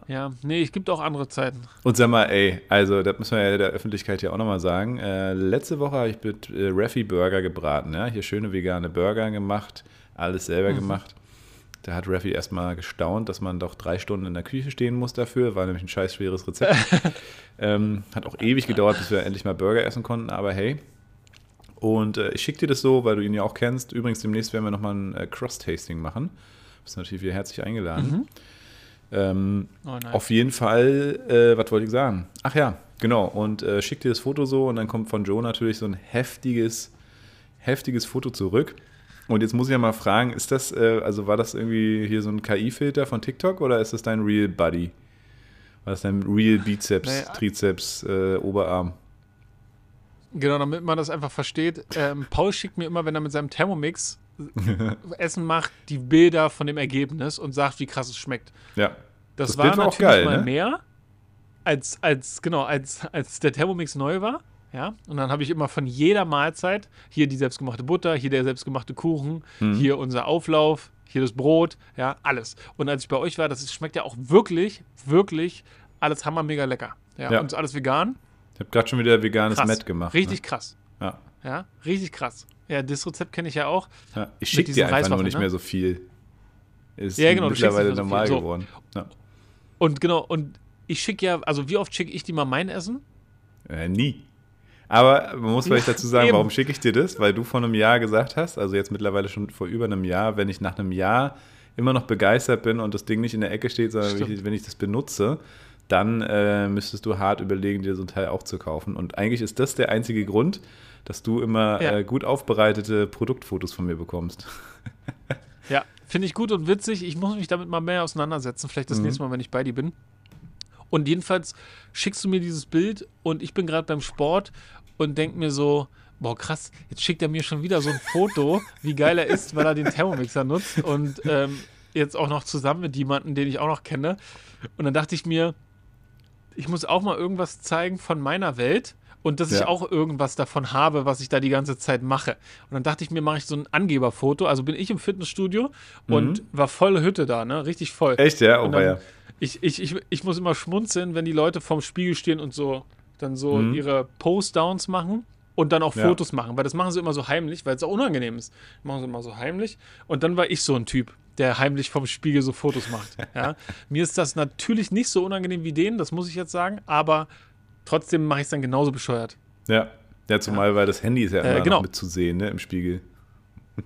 Ja, nee, es gibt auch andere Zeiten. Und sag mal, ey, also das müssen wir ja der Öffentlichkeit ja auch nochmal sagen. Äh, letzte Woche habe ich mit äh, Raffi Burger gebraten. Ja? Hier schöne vegane Burger gemacht, alles selber Mhm. gemacht. Da hat Raffi erstmal gestaunt, dass man doch drei Stunden in der Küche stehen muss dafür. War nämlich ein scheiß schweres Rezept. ähm, hat auch ewig gedauert, bis wir endlich mal Burger essen konnten, aber hey. Und äh, ich schicke dir das so, weil du ihn ja auch kennst. Übrigens, demnächst werden wir nochmal ein äh, Cross-Tasting machen. Bist natürlich wieder herzlich eingeladen. Ähm, Oh auf jeden Fall, äh, was wollte ich sagen? Ach ja, genau. Und äh, schick dir das Foto so und dann kommt von Joe natürlich so ein heftiges, heftiges Foto zurück. Und jetzt muss ich ja mal fragen, ist das, äh, also war das irgendwie hier so ein KI-Filter von TikTok oder ist das dein Real Body? War das dein Real Bizeps, Naja. Trizeps, äh, Oberarm? Genau, damit man das einfach versteht. Ähm, Paul schickt mir immer, wenn er mit seinem Thermomix Essen macht, die Bilder von dem Ergebnis und sagt, wie krass es schmeckt. Ja. Das, Das war war auch natürlich geil, mal ne? mehr, als, als, genau, als, als der Thermomix neu war. Ja, und dann habe ich immer von jeder Mahlzeit hier die selbstgemachte Butter, hier der selbstgemachte Kuchen, Mhm. hier unser Auflauf, hier das Brot, ja, alles. Und als ich bei euch war, das schmeckt ja auch wirklich, wirklich alles hammer mega lecker. Ja, Ja. und ist alles vegan. Ich habe gerade schon wieder veganes Krass. Met gemacht. Richtig Ne? krass. Ja. Ja, richtig krass. Ja, das Rezept kenne ich ja auch. ja. Ich schicke dir einfach nur nicht ne? mehr so viel. Ist Ja, genau, mittlerweile normal. So. geworden. Ja. Und genau, und ich schicke ja, also wie oft schicke ich dir mal mein Essen? Äh, nie. Aber man muss vielleicht dazu sagen, eben. warum schicke ich dir das? Weil du vor einem Jahr gesagt hast, also jetzt mittlerweile schon vor über einem Jahr, wenn ich nach einem Jahr immer noch begeistert bin und das Ding nicht in der Ecke steht, sondern wenn ich, wenn ich das benutze, dann äh, müsstest du hart überlegen, dir so ein Teil auch zu kaufen. Und eigentlich ist das der einzige Grund, dass du immer Ja. äh, gut aufbereitete Produktfotos von mir bekommst. Ja, finde ich gut und witzig. Ich muss mich damit mal mehr auseinandersetzen. Vielleicht das Mhm. nächste Mal, wenn ich bei dir bin. Und jedenfalls schickst du mir dieses Bild und ich bin gerade beim Sport und denke mir so, boah, krass, jetzt schickt er mir schon wieder so ein Foto, wie geil er ist, weil er den Thermomixer nutzt und ähm, jetzt auch noch zusammen mit jemandem, den ich auch noch kenne. Und dann dachte ich mir, ich muss auch mal irgendwas zeigen von meiner Welt und dass ja. ich auch irgendwas davon habe, was ich da die ganze Zeit mache. Und dann dachte ich mir, mache ich so ein Angeberfoto. Also bin ich im Fitnessstudio mhm. und war volle Hütte da, ne? Richtig voll. Echt, ja? Oh, dann, ja. Ich, ich, ich, ich muss immer schmunzeln, wenn die Leute vorm Spiegel stehen und so dann so mhm. ihre Post-Downs machen und dann auch ja. Fotos machen, weil das machen sie immer so heimlich, weil es auch unangenehm ist. Machen sie immer so heimlich. Und dann war ich so ein Typ, der heimlich vom Spiegel so Fotos macht. Ja? Mir ist das natürlich nicht so unangenehm wie denen, das muss ich jetzt sagen, aber trotzdem mache ich es dann genauso bescheuert. Ja, ja zumal, ja. weil das Handy ist ja immer äh, genau. mitzusehen, ne, im Spiegel.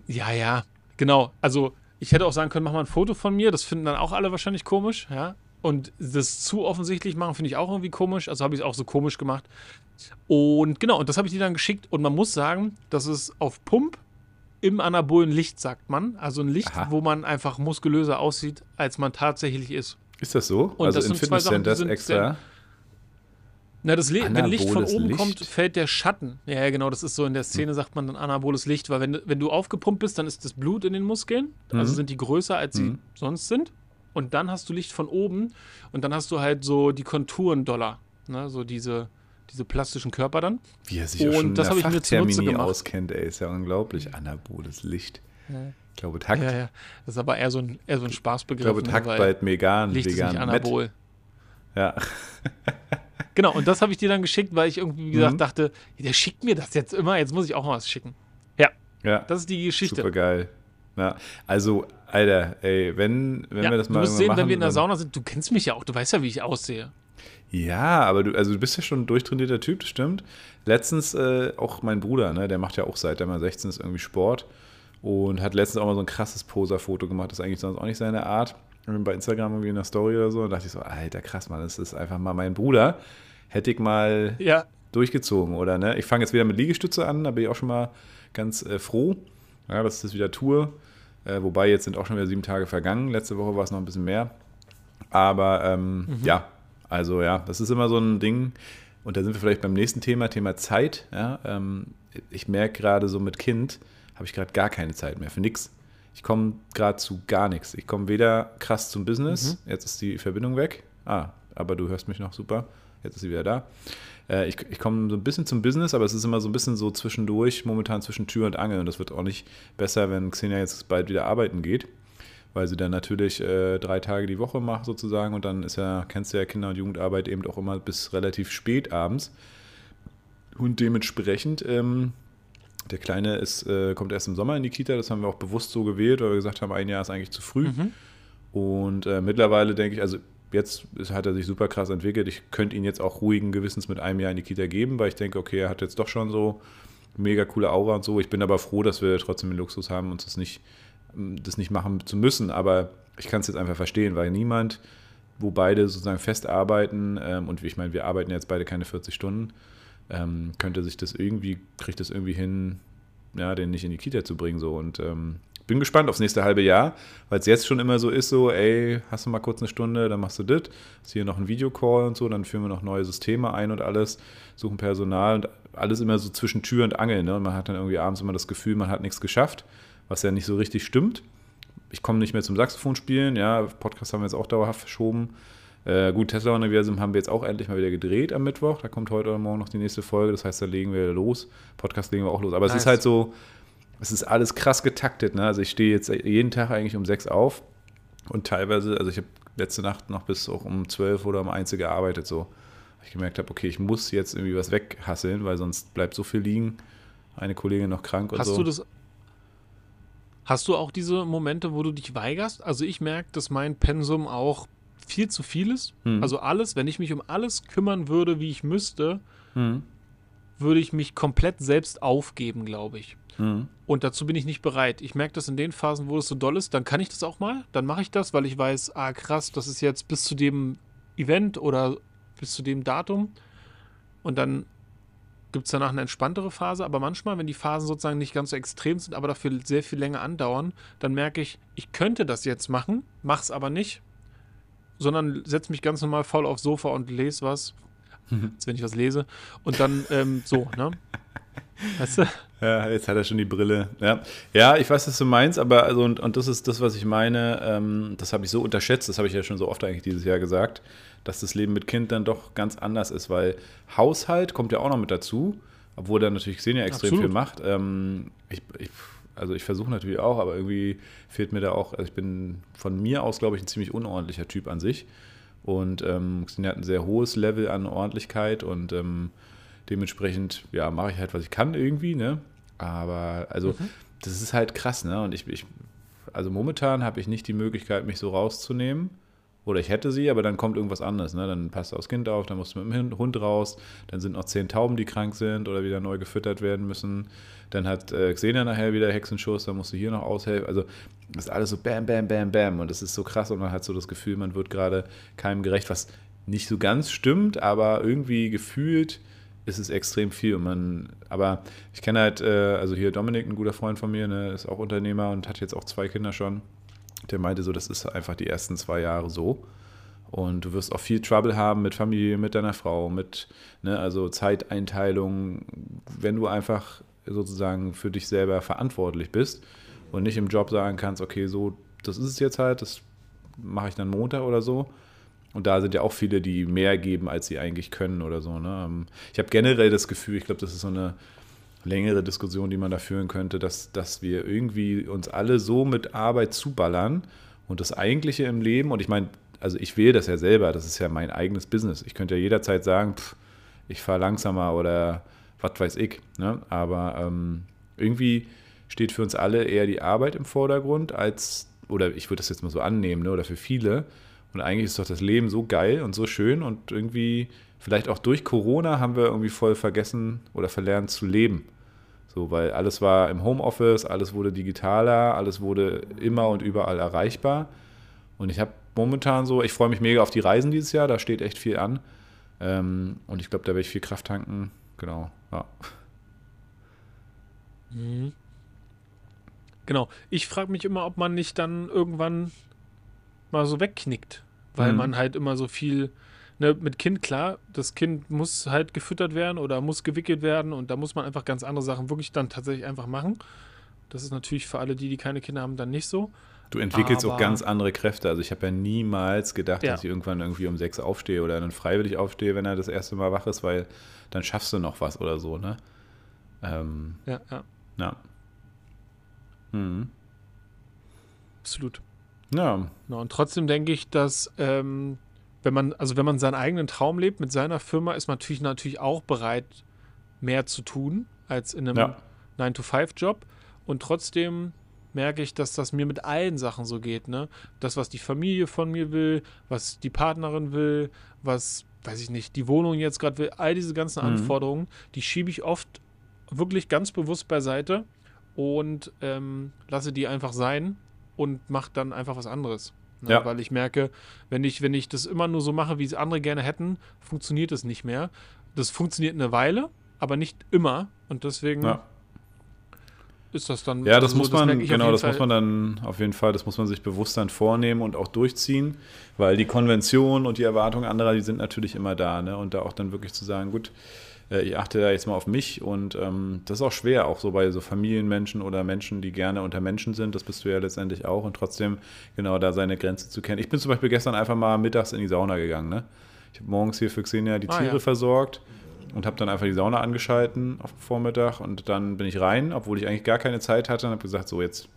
Ja, ja, genau. Also ich hätte auch sagen können, mach mal ein Foto von mir, das finden dann auch alle wahrscheinlich komisch, ja. Und das zu offensichtlich machen, finde ich auch irgendwie komisch. Also habe ich es auch so komisch gemacht. Und genau, und das habe ich dir dann geschickt. Und man muss sagen, dass es auf Pump im anabolen Licht, sagt man. Also ein Licht, Aha. wo man einfach muskulöser aussieht, als man tatsächlich ist. Ist das so? Und also das in Fitnesscenters extra? Na, das Le wenn Licht von oben Licht? kommt, fällt der Schatten. Ja, ja, genau, das ist so in der Szene, sagt man dann anaboles Licht, weil wenn, wenn du aufgepumpt bist, dann ist das Blut in den Muskeln, also mhm. sind die größer, als sie mhm. sonst sind. Und dann hast du Licht von oben und dann hast du halt so die Konturen doller, ne? so diese, diese plastischen Körper dann. Wie er sich und auch schon das in der Fachtermini auskennt, ey, ist ja unglaublich. Anaboles Licht. Ja. Ich glaube, Takt. Ja, ja. Das ist aber eher so ein, eher so ein Spaßbegriff. Ich glaube, ne, Takt bald Megan, Licht vegan, ist nicht Anabol. Met. Ja. genau, und das habe ich dir dann geschickt, weil ich irgendwie, wie gesagt, mhm. dachte, der schickt mir das jetzt immer, jetzt muss ich auch mal was schicken. Ja. Ja. Das ist die Geschichte. Super geil. Ja, also, Alter, ey, wenn, wenn ja, wir das mal. Du wirst sehen, machen, wenn wir in der Sauna sind, du kennst mich ja auch, du weißt ja, wie ich aussehe. Ja, aber du, also du bist ja schon ein durchtrainierter Typ, das stimmt. Letztens äh, auch mein Bruder, ne, der macht ja auch seit er mal 16 ist irgendwie Sport und hat letztens auch mal so ein krasses Poser-Foto gemacht. Das ist eigentlich sonst auch nicht seine Art. Bei Instagram irgendwie in der Story oder so. Und dachte ich so, Alter, krass, Mann, das ist einfach mal mein Bruder. Hätte ich mal ja. durchgezogen, oder? Ne? Ich fange jetzt wieder mit Liegestütze an, da bin ich auch schon mal ganz äh, froh, ja, dass ich das wieder tue. Äh, wobei jetzt sind auch schon wieder sieben Tage vergangen. Letzte Woche war es noch ein bisschen mehr. Aber ähm, mhm. ja, also ja, das ist immer so ein Ding. Und da sind wir vielleicht beim nächsten Thema, Thema Zeit. Ja, ähm, ich merke gerade so mit Kind, habe ich gerade gar keine Zeit mehr für nichts. Ich komme gerade zu gar nichts. Ich komme weder krass zum Business, mhm. jetzt ist die Verbindung weg. Ah, aber du hörst mich noch super. Jetzt ist sie wieder da. Äh, ich, ich komme so ein bisschen zum Business, aber es ist immer so ein bisschen so zwischendurch, momentan zwischen Tür und Angel. Und das wird auch nicht besser, wenn Xenia jetzt bald wieder arbeiten geht, weil sie dann natürlich äh, drei Tage die Woche macht sozusagen. Und dann ist ja, kennst du ja Kinder- und Jugendarbeit eben auch immer bis relativ spät abends. Und dementsprechend, ähm, der Kleine ist, äh, kommt erst im Sommer in die Kita, das haben wir auch bewusst so gewählt, weil wir gesagt haben, ein Jahr ist eigentlich zu früh. Mhm. Und äh, mittlerweile denke ich, also jetzt hat er sich super krass entwickelt. Ich könnte ihn jetzt auch ruhigen Gewissens mit einem Jahr in die Kita geben, weil ich denke, okay, er hat jetzt doch schon so mega coole Aura und so. Ich bin aber froh, dass wir trotzdem den Luxus haben, uns das nicht, das nicht machen zu müssen. Aber ich kann es jetzt einfach verstehen, weil niemand, wo beide sozusagen fest arbeiten, ähm, und ich meine, wir arbeiten jetzt beide keine 40 Stunden, ähm, könnte sich das irgendwie, kriegt das irgendwie hin, ja, den nicht in die Kita zu bringen. So. Und ähm, bin gespannt aufs nächste halbe Jahr, weil es jetzt schon immer so ist, so, ey, hast du mal kurz eine Stunde, dann machst du das, hast hier noch einen Videocall und so, dann führen wir noch neue Systeme ein und alles, suchen Personal und alles immer so zwischen Tür und Angel. Ne? Und man hat dann irgendwie abends immer das Gefühl, man hat nichts geschafft, was ja nicht so richtig stimmt. Ich komme nicht mehr zum Saxophon spielen, ja, Podcast haben wir jetzt auch dauerhaft verschoben. Äh, gut, Tesla-Universum haben wir jetzt auch endlich mal wieder gedreht am Mittwoch. Da kommt heute oder morgen noch die nächste Folge. Das heißt, da legen wir los. Podcast legen wir auch los. Aber nice. es ist halt so, es ist alles krass getaktet. Ne? Also ich stehe jetzt jeden Tag eigentlich um sechs auf und teilweise, also ich habe letzte Nacht noch bis auch um zwölf oder um eins gearbeitet so. Ich gemerkt habe, okay, ich muss jetzt irgendwie was weghasseln, weil sonst bleibt so viel liegen. Eine Kollegin noch krank und hast so. Du das, hast du auch diese Momente, wo du dich weigerst? Also ich merke, dass mein Pensum auch viel zu viel ist. Hm. Also alles, wenn ich mich um alles kümmern würde, wie ich müsste, hm. Würde ich mich komplett selbst aufgeben, glaube ich. Mhm. Und dazu bin ich nicht bereit. Ich merke das in den Phasen, wo es so doll ist, dann kann ich das auch mal. Dann mache ich das, weil ich weiß, ah krass, das ist jetzt bis zu dem Event oder bis zu dem Datum. Und dann gibt es danach eine entspanntere Phase. Aber manchmal, wenn die Phasen sozusagen nicht ganz so extrem sind, aber dafür sehr viel länger andauern, dann merke ich, ich könnte das jetzt machen, mach's aber nicht, sondern setze mich ganz normal voll aufs Sofa und lese was, als wenn ich was lese. Und dann ähm, so, ne? Weißt du? Ja, jetzt hat er schon die Brille. Ja, ja ich weiß, was du meinst, aber also, und, und das ist das, was ich meine, ähm, das habe ich so unterschätzt, das habe ich ja schon so oft eigentlich dieses Jahr gesagt, dass das Leben mit Kind dann doch ganz anders ist, weil Haushalt kommt ja auch noch mit dazu, obwohl da natürlich Xenia extrem Absolut. viel macht. Ähm, ich, ich, also ich versuche natürlich auch, aber irgendwie fehlt mir da auch, also ich bin von mir aus, glaube ich, ein ziemlich unordentlicher Typ an sich. Und ähm, Xenia hat ein sehr hohes Level an Ordentlichkeit und ähm, Dementsprechend, ja, mache ich halt, was ich kann irgendwie, ne? Aber, also, mhm. das ist halt krass, ne? Und ich, ich also momentan habe ich nicht die Möglichkeit, mich so rauszunehmen. Oder ich hätte sie, aber dann kommt irgendwas anderes. Ne? Dann passt das Kind auf, dann musst du mit dem Hund raus. Dann sind noch zehn Tauben, die krank sind oder wieder neu gefüttert werden müssen. Dann hat äh, Xenia nachher wieder Hexenschuss, dann musst du hier noch aushelfen. Also das ist alles so bam, bam, bam, bam. Und das ist so krass und man hat so das Gefühl, man wird gerade keinem gerecht, was nicht so ganz stimmt, aber irgendwie gefühlt ist es extrem viel. Und man, aber ich kenne halt, äh, also hier Dominik, ein guter Freund von mir, ne, ist auch Unternehmer und hat jetzt auch zwei Kinder schon. Der meinte so, das ist einfach die ersten zwei Jahre so. Und du wirst auch viel Trouble haben mit Familie, mit deiner Frau, mit, ne, also Zeiteinteilung, wenn du einfach sozusagen für dich selber verantwortlich bist und nicht im Job sagen kannst, okay, so, das ist es jetzt halt, das mache ich dann Montag oder so, und da sind ja auch viele, die mehr geben, als sie eigentlich können oder so. Ne? Ähm, ich habe generell das Gefühl, ich glaube, das ist so eine längere Diskussion, die man da führen könnte, dass, dass wir irgendwie uns alle so mit Arbeit zuballern und das Eigentliche im Leben, und ich meine, also ich wähle das ja selber, das ist ja mein eigenes Business. Ich könnte ja jederzeit sagen, pff, ich fahre langsamer oder was weiß ich. Ne? Aber ähm, irgendwie steht für uns alle eher die Arbeit im Vordergrund als, oder ich würde das jetzt mal so annehmen, ne? oder für viele, und eigentlich ist doch das Leben so geil und so schön und irgendwie, vielleicht auch durch Corona, haben wir irgendwie voll vergessen oder verlernt zu leben. So, weil alles war im Homeoffice, alles wurde digitaler, alles wurde immer und überall erreichbar. Und ich habe momentan so, ich freue mich mega auf die Reisen dieses Jahr, da steht echt viel an. Ähm, und ich glaube, da werde ich viel Kraft tanken. Genau, ja. Mhm. Genau. Ich frage mich immer, ob man nicht dann irgendwann mal so wegknickt, weil mhm. man halt immer so viel ne, mit Kind klar, das Kind muss halt gefüttert werden oder muss gewickelt werden und da muss man einfach ganz andere Sachen wirklich dann tatsächlich einfach machen. Das ist natürlich für alle, die, die keine Kinder haben, dann nicht so. Du entwickelst Aber, auch ganz andere Kräfte. Also ich habe ja niemals gedacht, ja. dass ich irgendwann irgendwie um sechs aufstehe oder dann freiwillig aufstehe, wenn er das erste Mal wach ist, weil dann schaffst du noch was oder so, ne? Ähm, ja, ja. Ja. Mhm. Absolut. Ja. Genau, und trotzdem denke ich, dass ähm, wenn man, also wenn man seinen eigenen Traum lebt mit seiner Firma, ist man natürlich, natürlich auch bereit, mehr zu tun als in einem ja. 9-to-5-Job. Und trotzdem merke ich, dass das mir mit allen Sachen so geht. Ne? Das, was die Familie von mir will, was die Partnerin will, was, weiß ich nicht, die Wohnung jetzt gerade will, all diese ganzen mhm. Anforderungen, die schiebe ich oft wirklich ganz bewusst beiseite und ähm, lasse die einfach sein und mache dann einfach was anderes. Ne? Ja. Weil ich merke, wenn ich, wenn ich das immer nur so mache, wie es andere gerne hätten, funktioniert es nicht mehr. Das funktioniert eine Weile, aber nicht immer. Und deswegen ja. ist das dann. Ja, das also, muss man, das genau, das Fall. muss man dann auf jeden Fall, das muss man sich bewusst dann vornehmen und auch durchziehen, weil die Konvention und die Erwartungen anderer, die sind natürlich immer da. Ne? Und da auch dann wirklich zu sagen, gut, ich achte da jetzt mal auf mich und ähm, das ist auch schwer, auch so bei so Familienmenschen oder Menschen, die gerne unter Menschen sind, das bist du ja letztendlich auch und trotzdem genau da seine Grenze zu kennen. Ich bin zum Beispiel gestern einfach mal mittags in die Sauna gegangen. Ne? Ich habe morgens hier für Xenia die ah, Tiere ja. versorgt und habe dann einfach die Sauna angeschalten auf dem Vormittag und dann bin ich rein, obwohl ich eigentlich gar keine Zeit hatte und habe gesagt, so jetzt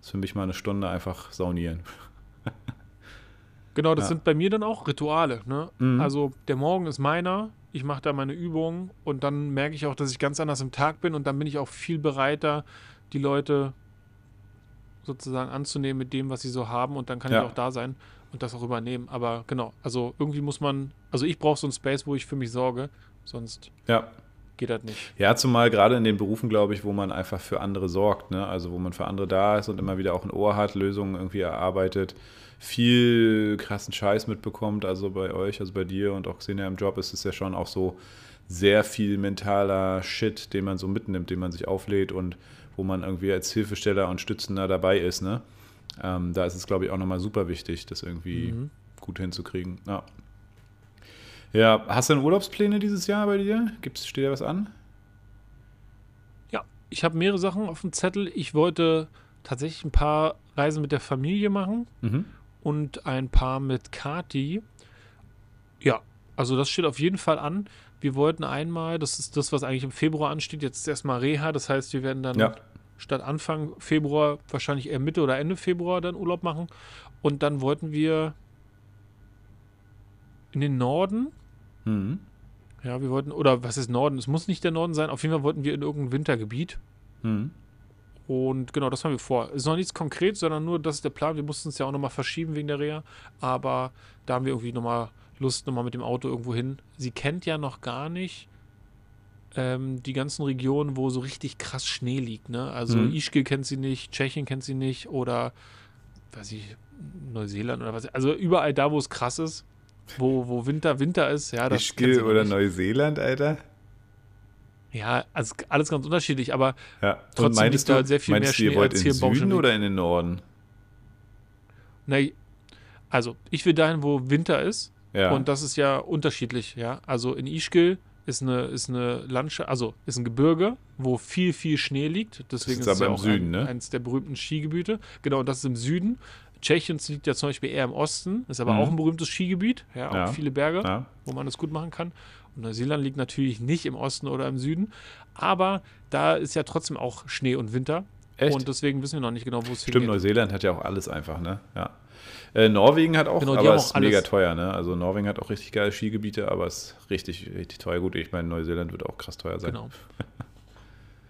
ist für mich mal eine Stunde einfach saunieren. Genau, das ja. sind bei mir dann auch Rituale. Ne? Mhm. Also der Morgen ist meiner, ich mache da meine Übungen und dann merke ich auch, dass ich ganz anders im Tag bin und dann bin ich auch viel bereiter, die Leute sozusagen anzunehmen mit dem, was sie so haben und dann kann ja. ich auch da sein und das auch übernehmen. Aber genau, also irgendwie muss man, also ich brauche so einen Space, wo ich für mich sorge, sonst ja. Geht das nicht. Ja, zumal gerade in den Berufen, glaube ich, wo man einfach für andere sorgt, ne? also wo man für andere da ist und immer wieder auch ein Ohr hat, Lösungen irgendwie erarbeitet viel krassen Scheiß mitbekommt, also bei euch, also bei dir und auch Xenia im Job ist es ja schon auch so sehr viel mentaler Shit, den man so mitnimmt, den man sich auflädt und wo man irgendwie als Hilfesteller und Stützender dabei ist, ne? Ähm, da ist es, glaube ich, auch nochmal super wichtig, das irgendwie mhm. gut hinzukriegen. Ja. Ja, hast du denn Urlaubspläne dieses Jahr bei dir? Gibt's, steht da was an? ich habe mehrere Sachen auf dem Zettel. Ich wollte tatsächlich ein paar Reisen mit der Familie machen Mhm. und ein paar mit Kati. Ja, also das steht auf jeden Fall an. Wir wollten einmal, das ist das, was eigentlich im Februar ansteht, jetzt ist erstmal Reha. Das heißt, wir werden dann Ja. statt Anfang Februar wahrscheinlich eher Mitte oder Ende Februar dann Urlaub machen. Und dann wollten wir in den Norden. Mhm. Ja, wir wollten, oder was ist Norden? Es muss nicht der Norden sein. Auf jeden Fall wollten wir in irgendein Wintergebiet. Mhm. Und genau, das haben wir vor. Ist noch nichts konkret, sondern nur, das ist der Plan. Wir mussten es ja auch nochmal verschieben wegen der Reha. Aber da haben wir irgendwie nochmal Lust, nochmal mit dem Auto irgendwo hin. Sie kennt ja noch gar nicht ähm, die ganzen Regionen, wo so richtig krass Schnee liegt. Ne? Also Mhm. Ischgl kennt sie nicht, Tschechien kennt sie nicht oder, weiß ich, Neuseeland oder was. Also überall da, wo es krass ist, wo, wo Winter, Winter ist. Ja, das Ischgl oder nicht. Neuseeland, Alter? Ja, also alles ganz unterschiedlich, aber Ja. Trotzdem liegt da du, halt sehr viel mehr du, ihr Schnee wollt als in hier den im Süden oder in den Norden? na, also ich will dahin, wo Winter ist. Ja. Und das ist ja unterschiedlich, ja. Also in Ischgl ist eine, ist eine Landschaft, also ist ein Gebirge, wo viel, viel Schnee liegt. Deswegen ist ist, es aber ja im auch Süden, ein, ne? eins der berühmten Skigebiete. Genau, und das ist im Süden. Tschechien liegt ja zum Beispiel eher im Osten, ist aber Mhm. auch ein berühmtes Skigebiet, ja, auch Ja. viele Berge, ja. wo man das gut machen kann. Und Neuseeland liegt natürlich nicht im Osten oder im Süden, aber da ist ja trotzdem auch Schnee und Winter. Echt? Und deswegen wissen wir noch nicht genau, wo es Stimmt, hingeht. Neuseeland hat ja auch alles einfach, ne? Ja. Äh, Norwegen hat auch, Genau, aber es ist auch mega alles. teuer, ne? Also Norwegen hat auch richtig geile Skigebiete, aber es ist richtig, richtig teuer. Gut, ich meine, Neuseeland wird auch krass teuer sein. Genau.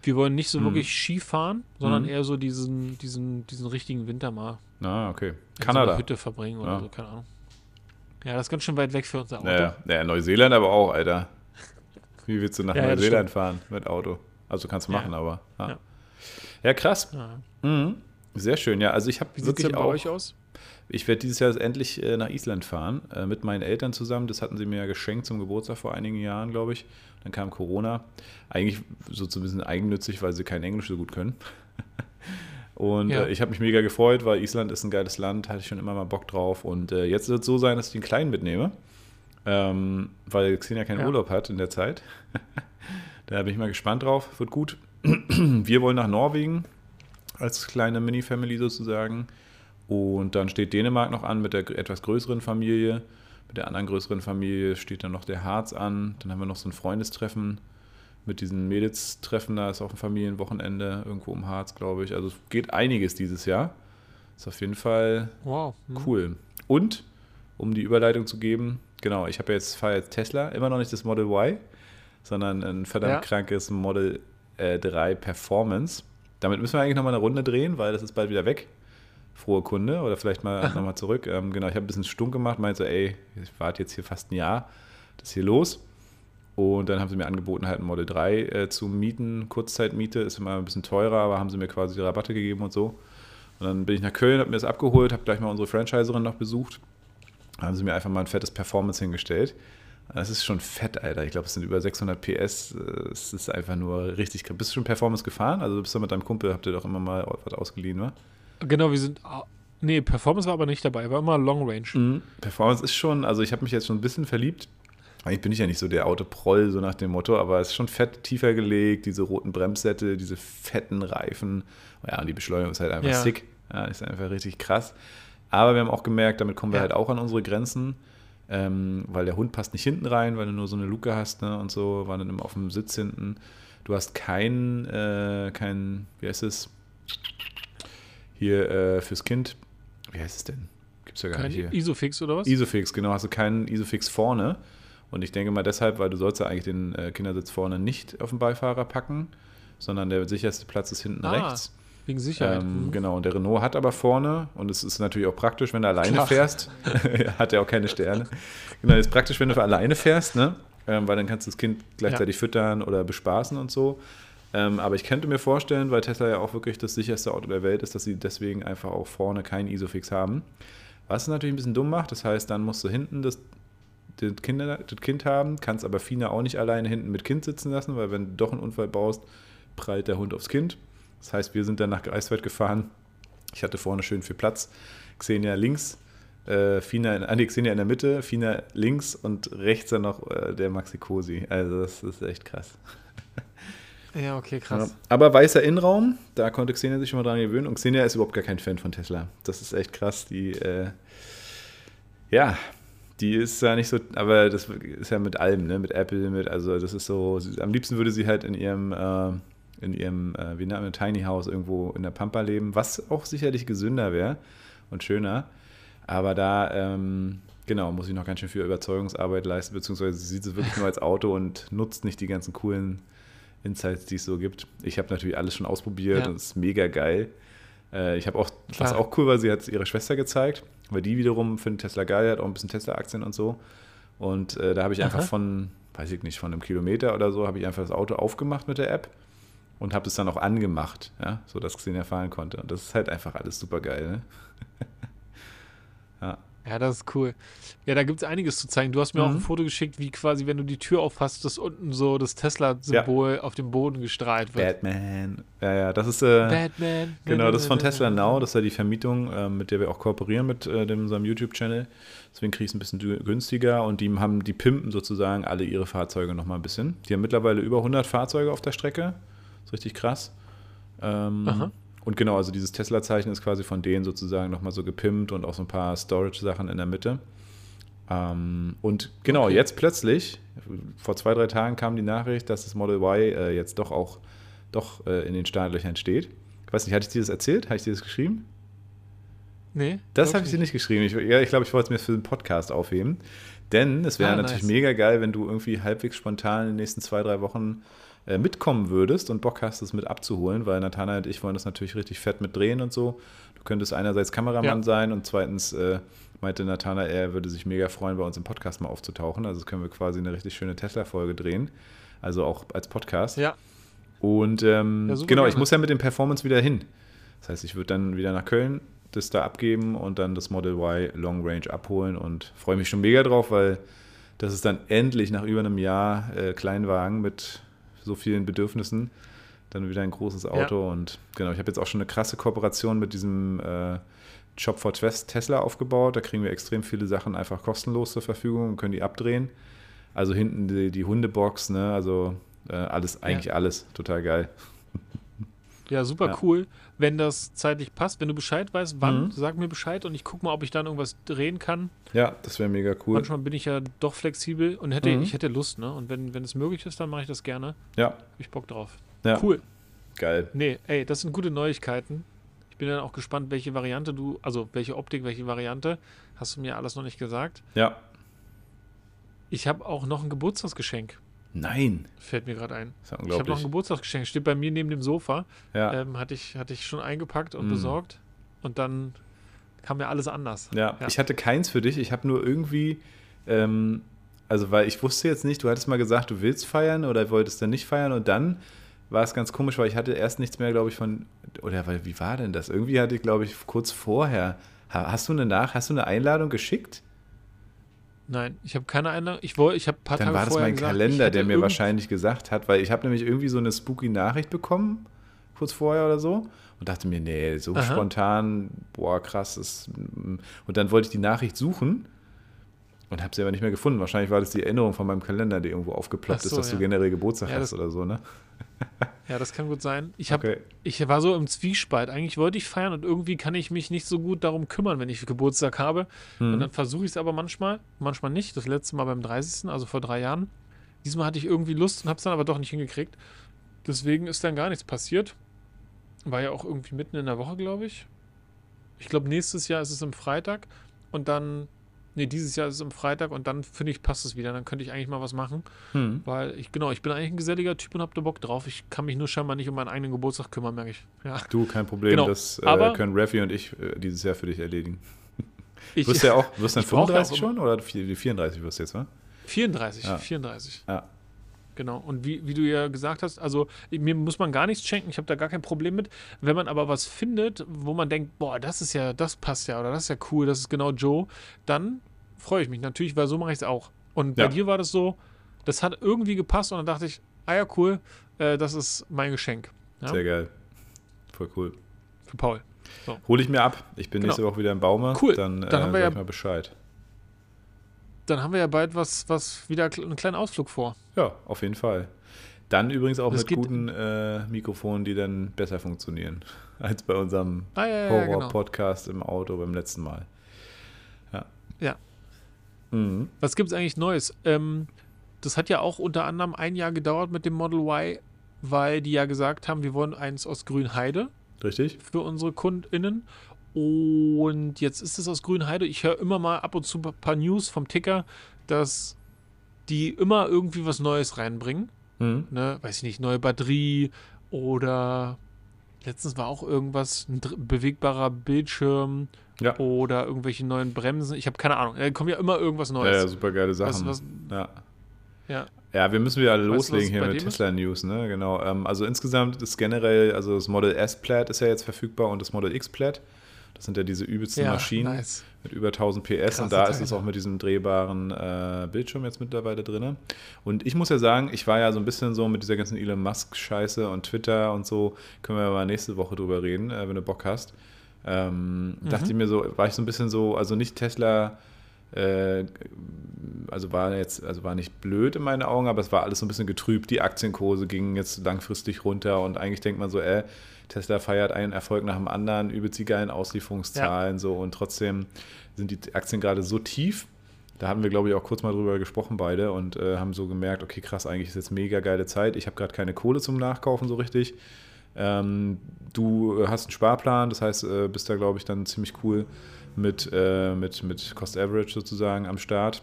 Wir wollen nicht so Hm. wirklich Ski fahren, sondern Mhm. eher so diesen, diesen, diesen richtigen Winter mal Ah, okay. in so Kanada. einer Hütte verbringen oder Ja. so, keine Ahnung. Ja, das ist ganz schön weit weg für unser Auto. Naja, naja, Neuseeland aber auch, Alter. Wie willst du nach Ja, ja, Neuseeland fahren mit Auto? Also kannst du Ja. machen, aber. Ja, Ja. ja krass. Ja. Mhm. Sehr schön, ja. Also ich habe Wie sieht es wirklich denn bei auch. euch aus? Ich werde dieses Jahr endlich äh, nach Island fahren, äh, mit meinen Eltern zusammen. Das hatten sie mir ja geschenkt zum Geburtstag vor einigen Jahren, glaube ich. Dann kam Corona. Eigentlich so ein bisschen eigennützig, weil sie kein Englisch so gut können. Und Ja. äh, ich habe mich mega gefreut, weil Island ist ein geiles Land, hatte ich schon immer mal Bock drauf. Und äh, jetzt wird es so sein, dass ich den Kleinen mitnehme, ähm, weil Xenia keinen Ja. Urlaub hat in der Zeit. da bin ich mal gespannt drauf, wird gut. Wir wollen nach Norwegen als kleine Mini-Family sozusagen. Und dann steht Dänemark noch an mit der etwas größeren Familie. Mit der anderen größeren Familie steht dann noch der Harz an. Dann haben wir noch so ein Freundestreffen mit diesen Mädels-Treffen. Da ist auch ein Familienwochenende irgendwo im Harz, glaube ich. Also es geht einiges dieses Jahr. Ist auf jeden Fall Wow. hm. cool. Und, um die Überleitung zu geben, genau, ich habe jetzt, fahre jetzt Tesla, immer noch nicht das Model Y, sondern ein verdammt Ja. krankes Model äh, 3 Performance. Damit müssen wir eigentlich nochmal eine Runde drehen, weil das ist bald wieder weg. Frohe Kunde oder vielleicht mal nochmal zurück. Ähm, genau, ich habe ein bisschen stunk gemacht, meinte so, ey, ich warte jetzt hier fast ein Jahr, das ist hier los. Und dann haben sie mir angeboten, halt ein Model 3 äh, zu mieten. Kurzzeitmiete ist immer ein bisschen teurer, aber haben sie mir quasi die Rabatte gegeben und so. Und dann bin ich nach Köln, habe mir das abgeholt, habe gleich mal unsere Franchiserin noch besucht. Dann haben sie mir einfach mal ein fettes Performance hingestellt. Das ist schon fett, Alter. Ich glaube, es sind über 600 PS. Es ist einfach nur richtig krass. Bist du schon Performance gefahren? Also du bist du mit deinem Kumpel, habt ihr doch immer mal was ausgeliehen, wa? Genau, wir sind. ah, Nee, Performance war aber nicht dabei, war immer Long Range. Mhm. Performance ist schon, also ich habe mich jetzt schon ein bisschen verliebt. Eigentlich bin ich ja nicht so der Autoproll, so nach dem Motto, aber es ist schon fett tiefer gelegt, diese roten Bremssättel, diese fetten Reifen. Ja, und die Beschleunigung ist halt einfach Ja. sick. Ja, ist einfach richtig krass. Aber wir haben auch gemerkt, damit kommen wir Ja. halt auch an unsere Grenzen, ähm, weil der Hund passt nicht hinten rein, weil du nur so eine Luke hast ne, und so, war dann immer auf dem Sitz hinten. Du hast kein, äh, kein, wie heißt es, hier äh, fürs Kind, wie heißt es denn? Gibt's ja gar Kein nicht hier. Isofix oder was? Isofix, genau, hast du keinen Isofix vorne. Und ich denke mal deshalb, weil du sollst ja eigentlich den äh, Kindersitz vorne nicht auf den Beifahrer packen, sondern der sicherste Platz ist hinten Ah, rechts. Wegen Sicherheit. Ähm, Mhm. genau, und der Renault hat aber vorne, und es ist natürlich auch praktisch, wenn du alleine Klar. fährst, hat er auch keine Sterne. Genau, ist praktisch, wenn du alleine fährst, ne? Ähm, weil dann kannst du das Kind gleichzeitig füttern oder bespaßen und so. Ähm, aber ich könnte mir vorstellen, weil Tesla ja auch wirklich das sicherste Auto der Welt ist, dass sie deswegen einfach auch vorne keinen Isofix haben. Was es natürlich ein bisschen dumm macht, das heißt, dann musst du hinten das, das, Kinder, das Kind haben, kannst aber Fina auch nicht alleine hinten mit Kind sitzen lassen, weil wenn du doch einen Unfall baust, prallt der Hund aufs Kind. Das heißt, wir sind dann nach Greifswald gefahren. Ich hatte vorne schön viel Platz. Xenia links, äh, Fina, in, ah, nee, Xenia in der Mitte, Fina links und rechts dann noch äh, der Maxi Cosi. Also das ist echt krass. Ja, okay, krass. Ja. Aber weißer Innenraum, da konnte Xenia sich schon mal dran gewöhnen. Und Xenia ist überhaupt gar kein Fan von Tesla. Das ist echt krass. Die, äh, ja, die ist ja nicht so, aber das ist ja mit allem, ne? Mit Apple, mit, also das ist so, am liebsten würde sie halt in ihrem, äh, in ihrem, äh, wie nennt man, Tiny House irgendwo in der Pampa leben, was auch sicherlich gesünder wäre und schöner. Aber da, ähm, genau, muss ich noch ganz schön viel Überzeugungsarbeit leisten, beziehungsweise sie sieht es wirklich nur als Auto und nutzt nicht die ganzen coolen Insights, die es so gibt. Ich habe natürlich alles schon ausprobiert ja. und es ist mega geil. Äh, ich habe auch, Klar. was auch cool war, sie hat es ihrer Schwester gezeigt, weil die wiederum findet Tesla geil, hat auch ein bisschen Tesla-Aktien und so. Und äh, da habe ich einfach Aha. von, weiß ich nicht, von einem Kilometer oder so, habe ich einfach das Auto aufgemacht mit der App und habe es dann auch angemacht, ja, sodass Xenia fahren konnte. Und das ist halt einfach alles super geil. Ne? ja. Ja, das ist cool. Ja, da gibt es einiges zu zeigen. Du hast mir mhm. auch ein Foto geschickt, wie quasi, wenn du die Tür aufhast, dass unten so das Tesla-Symbol ja. auf dem Boden gestrahlt wird. Batman. Ja, ja, das ist. Äh, Batman. Genau, das ist von Tesla Now. Das ist ja die Vermietung, äh, mit der wir auch kooperieren mit äh, dem, unserem YouTube-Channel. Deswegen kriege ich es ein bisschen günstiger und die haben, die pimpen sozusagen alle ihre Fahrzeuge nochmal ein bisschen. Die haben mittlerweile über 100 Fahrzeuge auf der Strecke. Das ist richtig krass. Ähm, Aha. Und genau, also dieses Tesla-Zeichen ist quasi von denen sozusagen nochmal so gepimpt und auch so ein paar Storage-Sachen in der Mitte. Ähm, und genau, okay. jetzt plötzlich, vor zwei, drei Tagen kam die Nachricht, dass das Model Y äh, jetzt doch auch doch äh, in den Startlöchern steht. Ich weiß nicht, hatte ich dir das erzählt? Habe ich dir das geschrieben? Nee. Das habe ich dir nicht geschrieben. Ich, ja, ich glaube, ich wollte es mir für den Podcast aufheben. Denn es wäre ah, natürlich nice. mega geil, wenn du irgendwie halbwegs spontan in den nächsten zwei, drei Wochen mitkommen würdest und Bock hast, es mit abzuholen, weil Nathanael und ich wollen das natürlich richtig fett mit drehen und so. Du könntest einerseits Kameramann ja. sein und zweitens äh, meinte Nathanael, er würde sich mega freuen, bei uns im Podcast mal aufzutauchen. Also können wir quasi eine richtig schöne Tesla-Folge drehen. Also auch als Podcast. Ja. Und ähm, ja, genau, ich muss ja mit dem Performance wieder hin. Das heißt, ich würde dann wieder nach Köln das da abgeben und dann das Model Y Long Range abholen und freue mich schon mega drauf, weil das ist dann endlich nach über einem Jahr äh, Kleinwagen mit so vielen Bedürfnissen. Dann wieder ein großes Auto ja. und genau, ich habe jetzt auch schon eine krasse Kooperation mit diesem äh, Shop for Tesla aufgebaut. Da kriegen wir extrem viele Sachen einfach kostenlos zur Verfügung und können die abdrehen. Also hinten die, die Hundebox, ne? also äh, alles, eigentlich ja. alles, total geil. Ja, super ja. cool. Wenn das zeitlich passt, wenn du Bescheid weißt, wann, mhm. sag mir Bescheid und ich gucke mal, ob ich dann irgendwas drehen kann. Ja, das wäre mega cool. Manchmal bin ich ja doch flexibel und hätte, mhm. ich hätte Lust, ne? Und wenn, wenn es möglich ist, dann mache ich das gerne. Ja. Hab ich Bock drauf. Ja. Cool. Geil. Nee, ey, das sind gute Neuigkeiten. Ich bin dann auch gespannt, welche Variante du, also welche Optik, welche Variante. Hast du mir alles noch nicht gesagt? Ja. Ich habe auch noch ein Geburtstagsgeschenk. Nein. Fällt mir gerade ein. ich habe noch ein Geburtstagsgeschenk, steht bei mir neben dem Sofa. Ja. Ähm, hatte, ich, hatte ich schon eingepackt und mm. besorgt. Und dann kam mir alles anders. Ja, ja. ich hatte keins für dich. Ich habe nur irgendwie, ähm, also weil ich wusste jetzt nicht, du hattest mal gesagt, du willst feiern oder wolltest dann nicht feiern und dann war es ganz komisch, weil ich hatte erst nichts mehr, glaube ich, von, oder weil, wie war denn das? Irgendwie hatte ich, glaube ich, kurz vorher, hast du eine Nach, hast du eine Einladung geschickt? Nein, ich habe keine Einladung. Ich, wollte, ich habe paar Dann Tage war das mein gesagt, Kalender, der mir wahrscheinlich gesagt hat, weil ich habe nämlich irgendwie so eine spooky Nachricht bekommen, kurz vorher oder so, und dachte mir, nee, so Aha. spontan, boah, krass. Ist, mm. und dann wollte ich die Nachricht suchen und habe sie aber nicht mehr gefunden. Wahrscheinlich war das die Erinnerung von meinem Kalender, die irgendwo aufgeploppt so, ist, dass ja. du generell Geburtstag ja, hast oder so, ne? Ja, das kann gut sein. Ich, hab, okay. ich war so im Zwiespalt. Eigentlich wollte ich feiern und irgendwie kann ich mich nicht so gut darum kümmern, wenn ich Geburtstag habe. Mhm. Und dann versuche ich es aber manchmal, manchmal nicht. Das letzte Mal beim 30., also vor drei Jahren. Diesmal hatte ich irgendwie Lust und habe es dann aber doch nicht hingekriegt. Deswegen ist dann gar nichts passiert. War ja auch irgendwie mitten in der Woche, glaube ich. Ich glaube, nächstes Jahr ist es am Freitag. Und dann Nee, dieses Jahr ist es am Freitag und dann finde ich, passt es wieder. Dann könnte ich eigentlich mal was machen. Hm. Weil ich, genau, ich bin eigentlich ein geselliger Typ und habe da Bock drauf. Ich kann mich nur scheinbar nicht um meinen eigenen Geburtstag kümmern, merke ich. Ja. Du, kein Problem. Genau. Das äh, Aber, können Raffi und ich äh, dieses Jahr für dich erledigen. Ich, wirst du ja auch, wirst dann 35 schon oder 34 wirst du jetzt, wa? 34, ja. 34. Ja. Genau. Und wie, wie du ja gesagt hast, also mir muss man gar nichts schenken, ich habe da gar kein Problem mit. Wenn man aber was findet, wo man denkt, boah, das ist ja, das passt ja oder das ist ja cool, das ist genau Joe, dann freue ich mich natürlich, weil so mache ich es auch. Und bei ja. dir war das so, das hat irgendwie gepasst und dann dachte ich, ah ja, cool, äh, das ist mein Geschenk. Ja? Sehr geil. Voll cool. Für Paul. So. Hole ich mir ab. Ich bin genau. nächste Woche wieder im Baume. Cool. Dann, dann äh, haben wir ja, mal Bescheid. Dann haben wir ja bald was, was wieder einen kleinen Ausflug vor. Ja, auf jeden Fall. Dann übrigens auch Das mit guten äh, Mikrofonen, die dann besser funktionieren als bei unserem Ah, ja, ja, ja, genau. Horror-Podcast im Auto beim letzten Mal. Ja. Ja. Mhm. Was gibt's eigentlich Neues? Ähm, das hat ja auch unter anderem ein Jahr gedauert mit dem Model Y, weil die ja gesagt haben, wir wollen eins aus Grünheide Richtig? für unsere KundInnen. Und jetzt ist es aus Grünheide. Ich höre immer mal ab und zu ein paar News vom Ticker, dass die immer irgendwie was Neues reinbringen. Mhm. Ne? Weiß ich nicht, neue Batterie oder letztens war auch irgendwas, ein bewegbarer Bildschirm Ja. oder irgendwelche neuen Bremsen. Ich habe keine Ahnung. Da kommt ja immer irgendwas Ja, Neues. ja, super geile Sachen. was, ja. ja. Ja, wir müssen wieder Weißt du, was loslegen hier mit dem ist? Tesla-News, ne? Genau. Ähm, also insgesamt ist generell, also das Model S Plaid ist ja jetzt verfügbar und das Model X Plaid. Das sind ja diese übelsten ja, Maschinen nice. mit über 1000 PS Krasse und da ist es Teile. auch mit diesem drehbaren äh, Bildschirm jetzt mittlerweile drin. Und ich muss ja sagen, ich war ja so ein bisschen so mit dieser ganzen Elon Musk-Scheiße und Twitter und so, können wir mal nächste Woche drüber reden, äh, wenn du Bock hast. Ähm, Dachte ich mir so, war ich so ein bisschen so, also nicht Tesla, äh, also war jetzt, also war nicht blöd in meinen Augen, aber es war alles so ein bisschen getrübt. Die Aktienkurse gingen jetzt langfristig runter und eigentlich denkt man so, äh, Tesla feiert einen Erfolg nach dem anderen, übelst die geilen Auslieferungszahlen so und trotzdem sind die Aktien gerade so tief. Da hatten wir, glaube ich, auch kurz mal drüber gesprochen beide und äh, haben so gemerkt, okay, krass, eigentlich ist jetzt mega geile Zeit. Ich habe gerade keine Kohle zum Nachkaufen so richtig. Ähm, du hast einen Sparplan, das heißt, äh, bist da, glaube ich, dann ziemlich cool mit, äh, mit, mit Cost Average sozusagen am Start,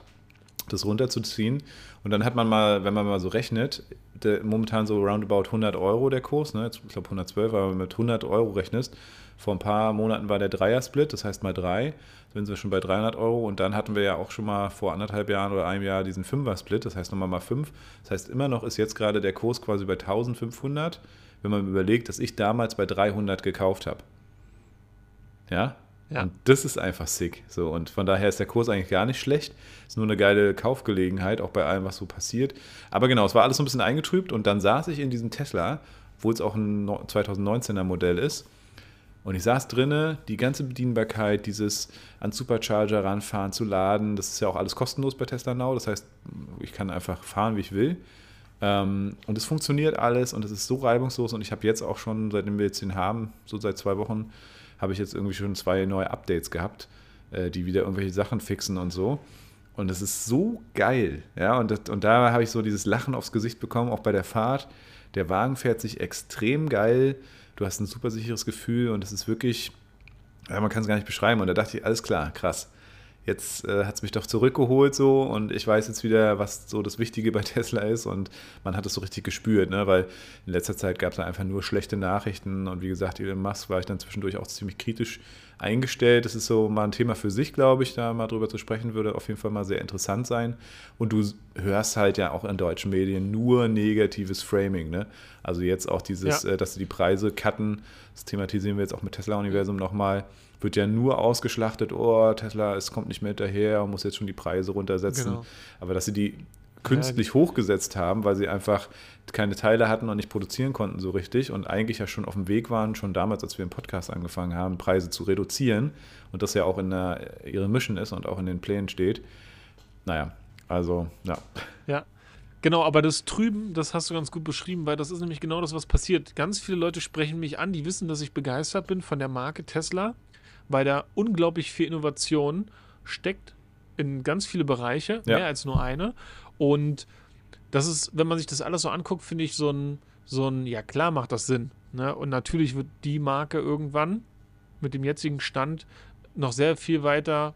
das runterzuziehen. Und dann hat man mal, wenn man mal so rechnet, der, momentan so roundabout 100 Euro der Kurs, ne? Ich glaube 112, aber wenn du mit 100 Euro rechnest, vor ein paar Monaten war der Dreier-Split, das heißt mal drei, dann sind wir schon bei 300 Euro und dann hatten wir ja auch schon mal vor anderthalb Jahren oder einem Jahr diesen Fünfer-Split, das heißt nochmal mal fünf. Das heißt, immer noch ist jetzt gerade der Kurs quasi bei 1500, wenn man überlegt, dass ich damals bei 300 gekauft habe. Ja? Ja. Und das ist einfach sick. So, und von daher ist der Kurs eigentlich gar nicht schlecht. Ist nur eine geile Kaufgelegenheit, auch bei allem, was so passiert. Aber genau, es war alles so ein bisschen eingetrübt und dann saß ich in diesem Tesla, obwohl es auch ein no- 2019er Modell ist. Und ich saß drinne, die ganze Bedienbarkeit, dieses an Supercharger ranfahren, zu laden, das ist ja auch alles kostenlos bei Tesla Now. Das heißt, ich kann einfach fahren, wie ich will. Ähm, und es funktioniert alles und es ist so reibungslos. Und ich habe jetzt auch schon, seitdem wir jetzt den haben, so seit zwei Wochen, habe ich jetzt irgendwie schon zwei neue Updates gehabt, äh, die wieder irgendwelche Sachen fixen und so. Und es ist so geil. Ja, und, das, und da habe ich so dieses Lachen aufs Gesicht bekommen, auch bei der Fahrt. Der Wagen fährt sich extrem geil. Du hast ein super sicheres Gefühl und es ist wirklich, ja, man kann es gar nicht beschreiben. Und da dachte ich, alles klar, krass. Jetzt äh, hat es mich doch zurückgeholt so und ich weiß jetzt wieder, was so das Wichtige bei Tesla ist und man hat es so richtig gespürt, ne? weil in letzter Zeit gab es einfach nur schlechte Nachrichten und wie gesagt, Elon Musk war ich dann zwischendurch auch ziemlich kritisch eingestellt. Das ist so mal ein Thema für sich, glaube ich, da mal drüber zu sprechen, würde auf jeden Fall mal sehr interessant sein. Und du hörst halt ja auch in deutschen Medien nur negatives Framing, ne? Also jetzt auch dieses, Ja. äh, dass sie die Preise cutten, das thematisieren wir jetzt auch mit Tesla-Universum nochmal, wird ja nur ausgeschlachtet, oh, Tesla, es kommt nicht mehr hinterher und muss jetzt schon die Preise runtersetzen. Genau. Aber dass sie die künstlich hochgesetzt haben, weil sie einfach keine Teile hatten und nicht produzieren konnten so richtig und eigentlich ja schon auf dem Weg waren, schon damals, als wir im Podcast angefangen haben, Preise zu reduzieren und das ja auch in der, ihre Mission ist und auch in den Plänen steht. Naja, also, ja. Ja. Genau, aber das Trüben, das hast du ganz gut beschrieben, weil das ist nämlich genau das, was passiert. Ganz viele Leute sprechen mich an, die wissen, dass ich begeistert bin von der Marke Tesla, weil da unglaublich viel Innovation steckt in ganz viele Bereiche, Ja. mehr als nur eine. Und das ist, wenn man sich das alles so anguckt, finde ich so ein, so ein, ja klar macht das Sinn. Ne? Und natürlich wird die Marke irgendwann mit dem jetzigen Stand noch sehr viel weiter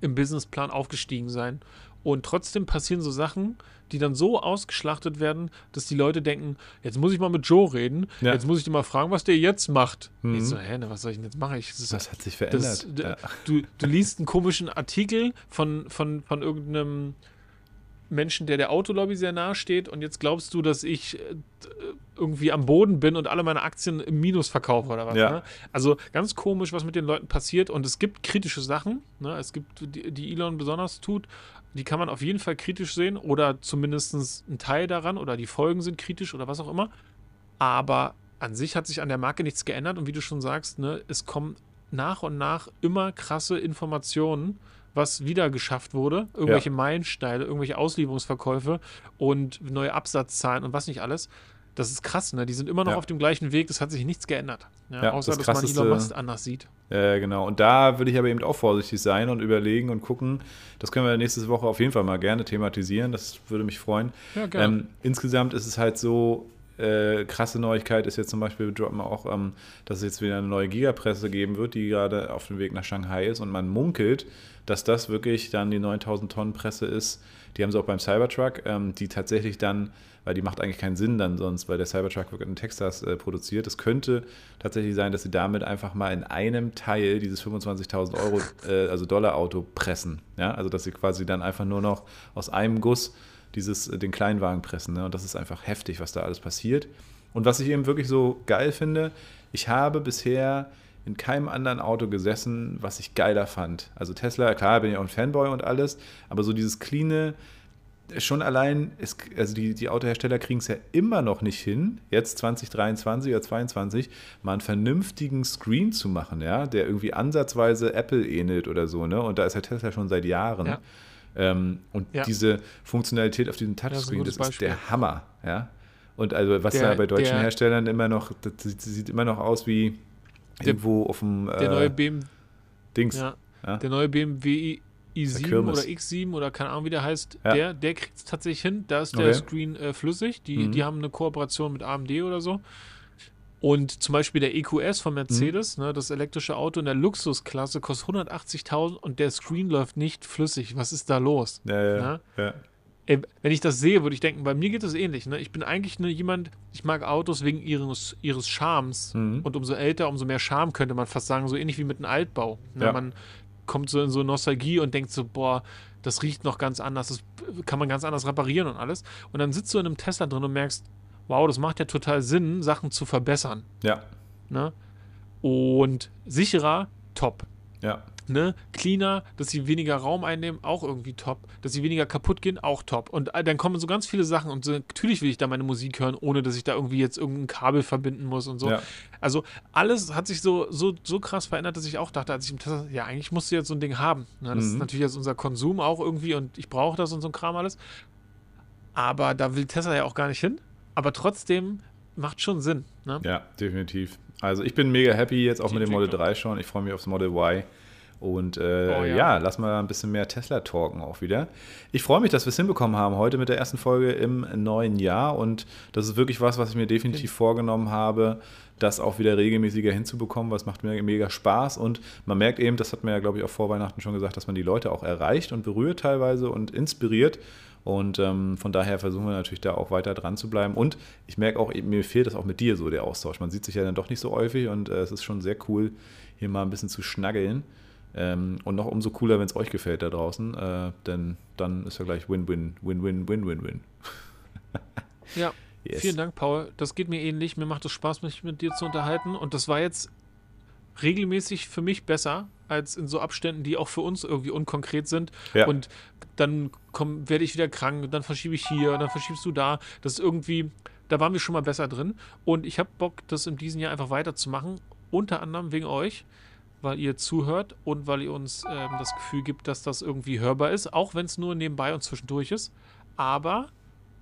im Businessplan aufgestiegen sein. Und trotzdem passieren so Sachen, die dann so ausgeschlachtet werden, dass die Leute denken, jetzt muss ich mal mit Joe reden, Ja. jetzt muss ich dir mal fragen, was der jetzt macht. Mhm. Ich so, hä, ne, was soll ich denn jetzt machen? Ich, das Das hat sich verändert. das, ja. du, du liest einen komischen Artikel von, von, von irgendeinem Menschen, der der Autolobby sehr nahe steht und jetzt glaubst du, dass ich äh, irgendwie am Boden bin und alle meine Aktien im Minus verkaufe oder was. Ja. Ne? Also ganz komisch, was mit den Leuten passiert und es gibt kritische Sachen. Ne? Es gibt, die, die Elon besonders tut, die kann man auf jeden Fall kritisch sehen oder zumindest ein Teil daran oder die Folgen sind kritisch oder was auch immer. Aber an sich hat sich an der Marke nichts geändert und wie du schon sagst, ne, es kommen nach und nach immer krasse Informationen was wieder geschafft wurde. Irgendwelche ja. Meilensteine, irgendwelche Auslieferungsverkäufe und neue Absatzzahlen und was nicht alles. Das ist krass, ne? Die sind immer noch ja. auf dem gleichen Weg, das hat sich nichts geändert. Ja, ja, außer, das dass man Elon Musk anders sieht. Ja, genau. Und da würde ich aber eben auch vorsichtig sein und überlegen und gucken. Das können wir nächste Woche auf jeden Fall mal gerne thematisieren. Das würde mich freuen. Ja, gerne. Ähm, insgesamt ist es halt so, äh, krasse Neuigkeit ist jetzt zum Beispiel, droppen wir auch, ähm, dass es jetzt wieder eine neue Gigapresse geben wird, die gerade auf dem Weg nach Shanghai ist und man munkelt, dass das wirklich dann die 9000 Tonnen Presse ist. Die haben sie auch beim Cybertruck, ähm, die tatsächlich dann, weil die macht eigentlich keinen Sinn dann sonst, weil der Cybertruck wird in Texas äh, produziert. Es könnte tatsächlich sein, dass sie damit einfach mal in einem Teil dieses 25.000 Euro, äh, also Dollar Auto pressen. Ja, also dass sie quasi dann einfach nur noch aus einem Guss dieses, äh, den Kleinwagen pressen. Ne? Und das ist einfach heftig, was da alles passiert. Und was ich eben wirklich so geil finde, ich habe bisher in keinem anderen Auto gesessen, was ich geiler fand. Also Tesla, klar, bin ich auch ein Fanboy und alles, aber so dieses cleane, schon allein, ist, also die, die Autohersteller kriegen es ja immer noch nicht hin, jetzt 2023 oder 2022, mal einen vernünftigen Screen zu machen, ja, der irgendwie ansatzweise Apple ähnelt oder so, ne? Und da ist ja Tesla schon seit Jahren. Ja. Ähm, und ja. diese Funktionalität auf diesem Touchscreen, das ist, das ist der Hammer. Ja? Und also was der, ja bei deutschen der, Herstellern immer noch, das sieht immer noch aus wie der, irgendwo auf dem der äh, neue BMW Dings. Ja? Der neue BMW i7 oder X7 oder keine Ahnung, wie der heißt, ja. der, der kriegt es tatsächlich hin. Da ist der okay. Screen äh, flüssig. Die, mhm. die haben eine Kooperation mit AMD oder so. Und zum Beispiel der EQS von Mercedes, mhm. ne, das elektrische Auto in der Luxusklasse, kostet 180.000 und der Screen läuft nicht flüssig. Was ist da los? Ja, ja, ne? ja. Ey, wenn ich das sehe, würde ich denken, bei mir geht es ähnlich. Ne? Ich bin eigentlich ne, jemand, ich mag Autos wegen ihres, ihres Charmes. Mhm. Und umso älter, umso mehr Charme könnte man fast sagen, so ähnlich wie mit einem Altbau. Ne? Man kommt so in so Nostalgie und denkt so, boah, das riecht noch ganz anders, das kann man ganz anders reparieren und alles. Und dann sitzt du in einem Tesla drin und merkst, wow, das macht ja total Sinn, Sachen zu verbessern. Ja. Ne? Und sicherer, top. Ja. Ne? Cleaner, dass sie weniger Raum einnehmen, auch irgendwie top. Dass sie weniger kaputt gehen, auch top. Und äh, dann kommen so ganz viele Sachen und so, natürlich will ich da meine Musik hören, ohne dass ich da irgendwie jetzt irgendein Kabel verbinden muss und so. Ja. Also alles hat sich so, so, so krass verändert, dass ich auch dachte, als ich im Test, ja, eigentlich musst du jetzt so ein Ding haben. Ne? Das mhm. ist natürlich jetzt unser Konsum auch irgendwie und ich brauche das und so ein Kram alles. Aber da will Tesla ja auch gar nicht hin aber trotzdem macht schon Sinn. Ne? Ja, definitiv. Also ich bin mega happy jetzt auch Die mit dem Model 3 schon. Ich freue mich aufs Model Y. Und äh, oh, ja. ja. lass mal ein bisschen mehr Tesla talken auch wieder. Ich freue mich, dass wir es hinbekommen haben heute mit der ersten Folge im neuen Jahr. Und das ist wirklich was, was ich mir definitiv vorgenommen habe, das auch wieder regelmäßiger hinzubekommen. Was macht mir mega Spaß. Und man merkt eben, das hat man ja, glaube ich, auch vor Weihnachten schon gesagt, dass man die Leute auch erreicht und berührt teilweise und inspiriert. Und ähm, von daher versuchen wir natürlich da auch weiter dran zu bleiben. Und ich merke auch, mir fehlt das auch mit dir so, der Austausch. Man sieht sich ja dann doch nicht so häufig und äh, es ist schon sehr cool, hier mal ein bisschen zu schnaggeln. Ähm, und noch umso cooler, wenn es euch gefällt da draußen, äh, denn dann ist ja gleich Win-Win, Win-Win, Win-Win-Win. ja. Yes. Vielen Dank, Paul. Das geht mir ähnlich. Mir macht es Spaß, mich mit dir zu unterhalten. Und das war jetzt regelmäßig für mich besser als in so Abständen, die auch für uns irgendwie unkonkret sind. Ja. Und dann komm, werde ich wieder krank, dann verschiebe ich hier, dann verschiebst du da. Das ist irgendwie, da waren wir schon mal besser drin. Und ich habe Bock, das in diesem Jahr einfach weiterzumachen. Unter anderem wegen euch, weil ihr zuhört und weil ihr uns ähm, das Gefühl gibt, dass das irgendwie hörbar ist, auch wenn es nur nebenbei und zwischendurch ist. Aber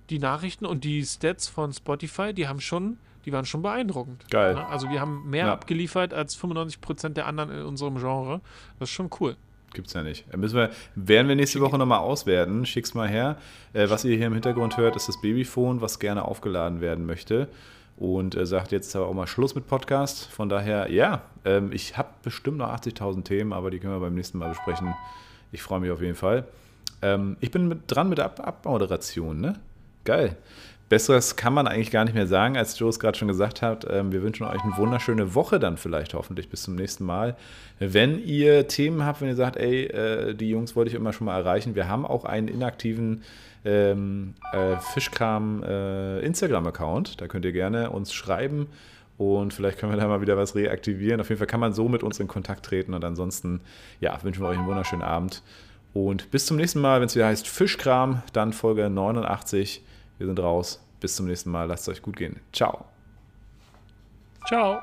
die Nachrichten und die Stats von Spotify, die haben schon die waren schon beeindruckend. Geil. Ne? Also wir haben mehr ja. abgeliefert als 95% der anderen in unserem Genre. Das ist schon cool. Gibt's ja nicht. Müssen wir, werden wir nächste Woche nochmal auswerten. Schick's mal her. Äh, was ihr hier im Hintergrund hört, ist das Babyphone, was gerne aufgeladen werden möchte. Und äh, sagt jetzt aber auch mal Schluss mit Podcast. Von daher, ja, ähm, ich habe bestimmt noch 80.000 Themen, aber die können wir beim nächsten Mal besprechen. Ich freue mich auf jeden Fall. Ähm, ich bin mit, dran mit der Ab Abmoderation, ne? Geil. Besseres kann man eigentlich gar nicht mehr sagen, als Joe es gerade schon gesagt hat. Ähm, wir wünschen euch eine wunderschöne Woche dann vielleicht hoffentlich bis zum nächsten Mal. Wenn ihr Themen habt, wenn ihr sagt, ey, äh, die Jungs wollte ich immer schon mal erreichen, wir haben auch einen inaktiven ähm, äh, Fischkram äh, Instagram-Account. Da könnt ihr gerne uns schreiben und vielleicht können wir da mal wieder was reaktivieren. Auf jeden Fall kann man so mit uns in Kontakt treten und ansonsten, ja, wünschen wir euch einen wunderschönen Abend. Und bis zum nächsten Mal, wenn es wieder heißt Fischkram, dann Folge 89. Wir sind raus. Bis zum nächsten Mal. Lasst es euch gut gehen. Ciao. Ciao.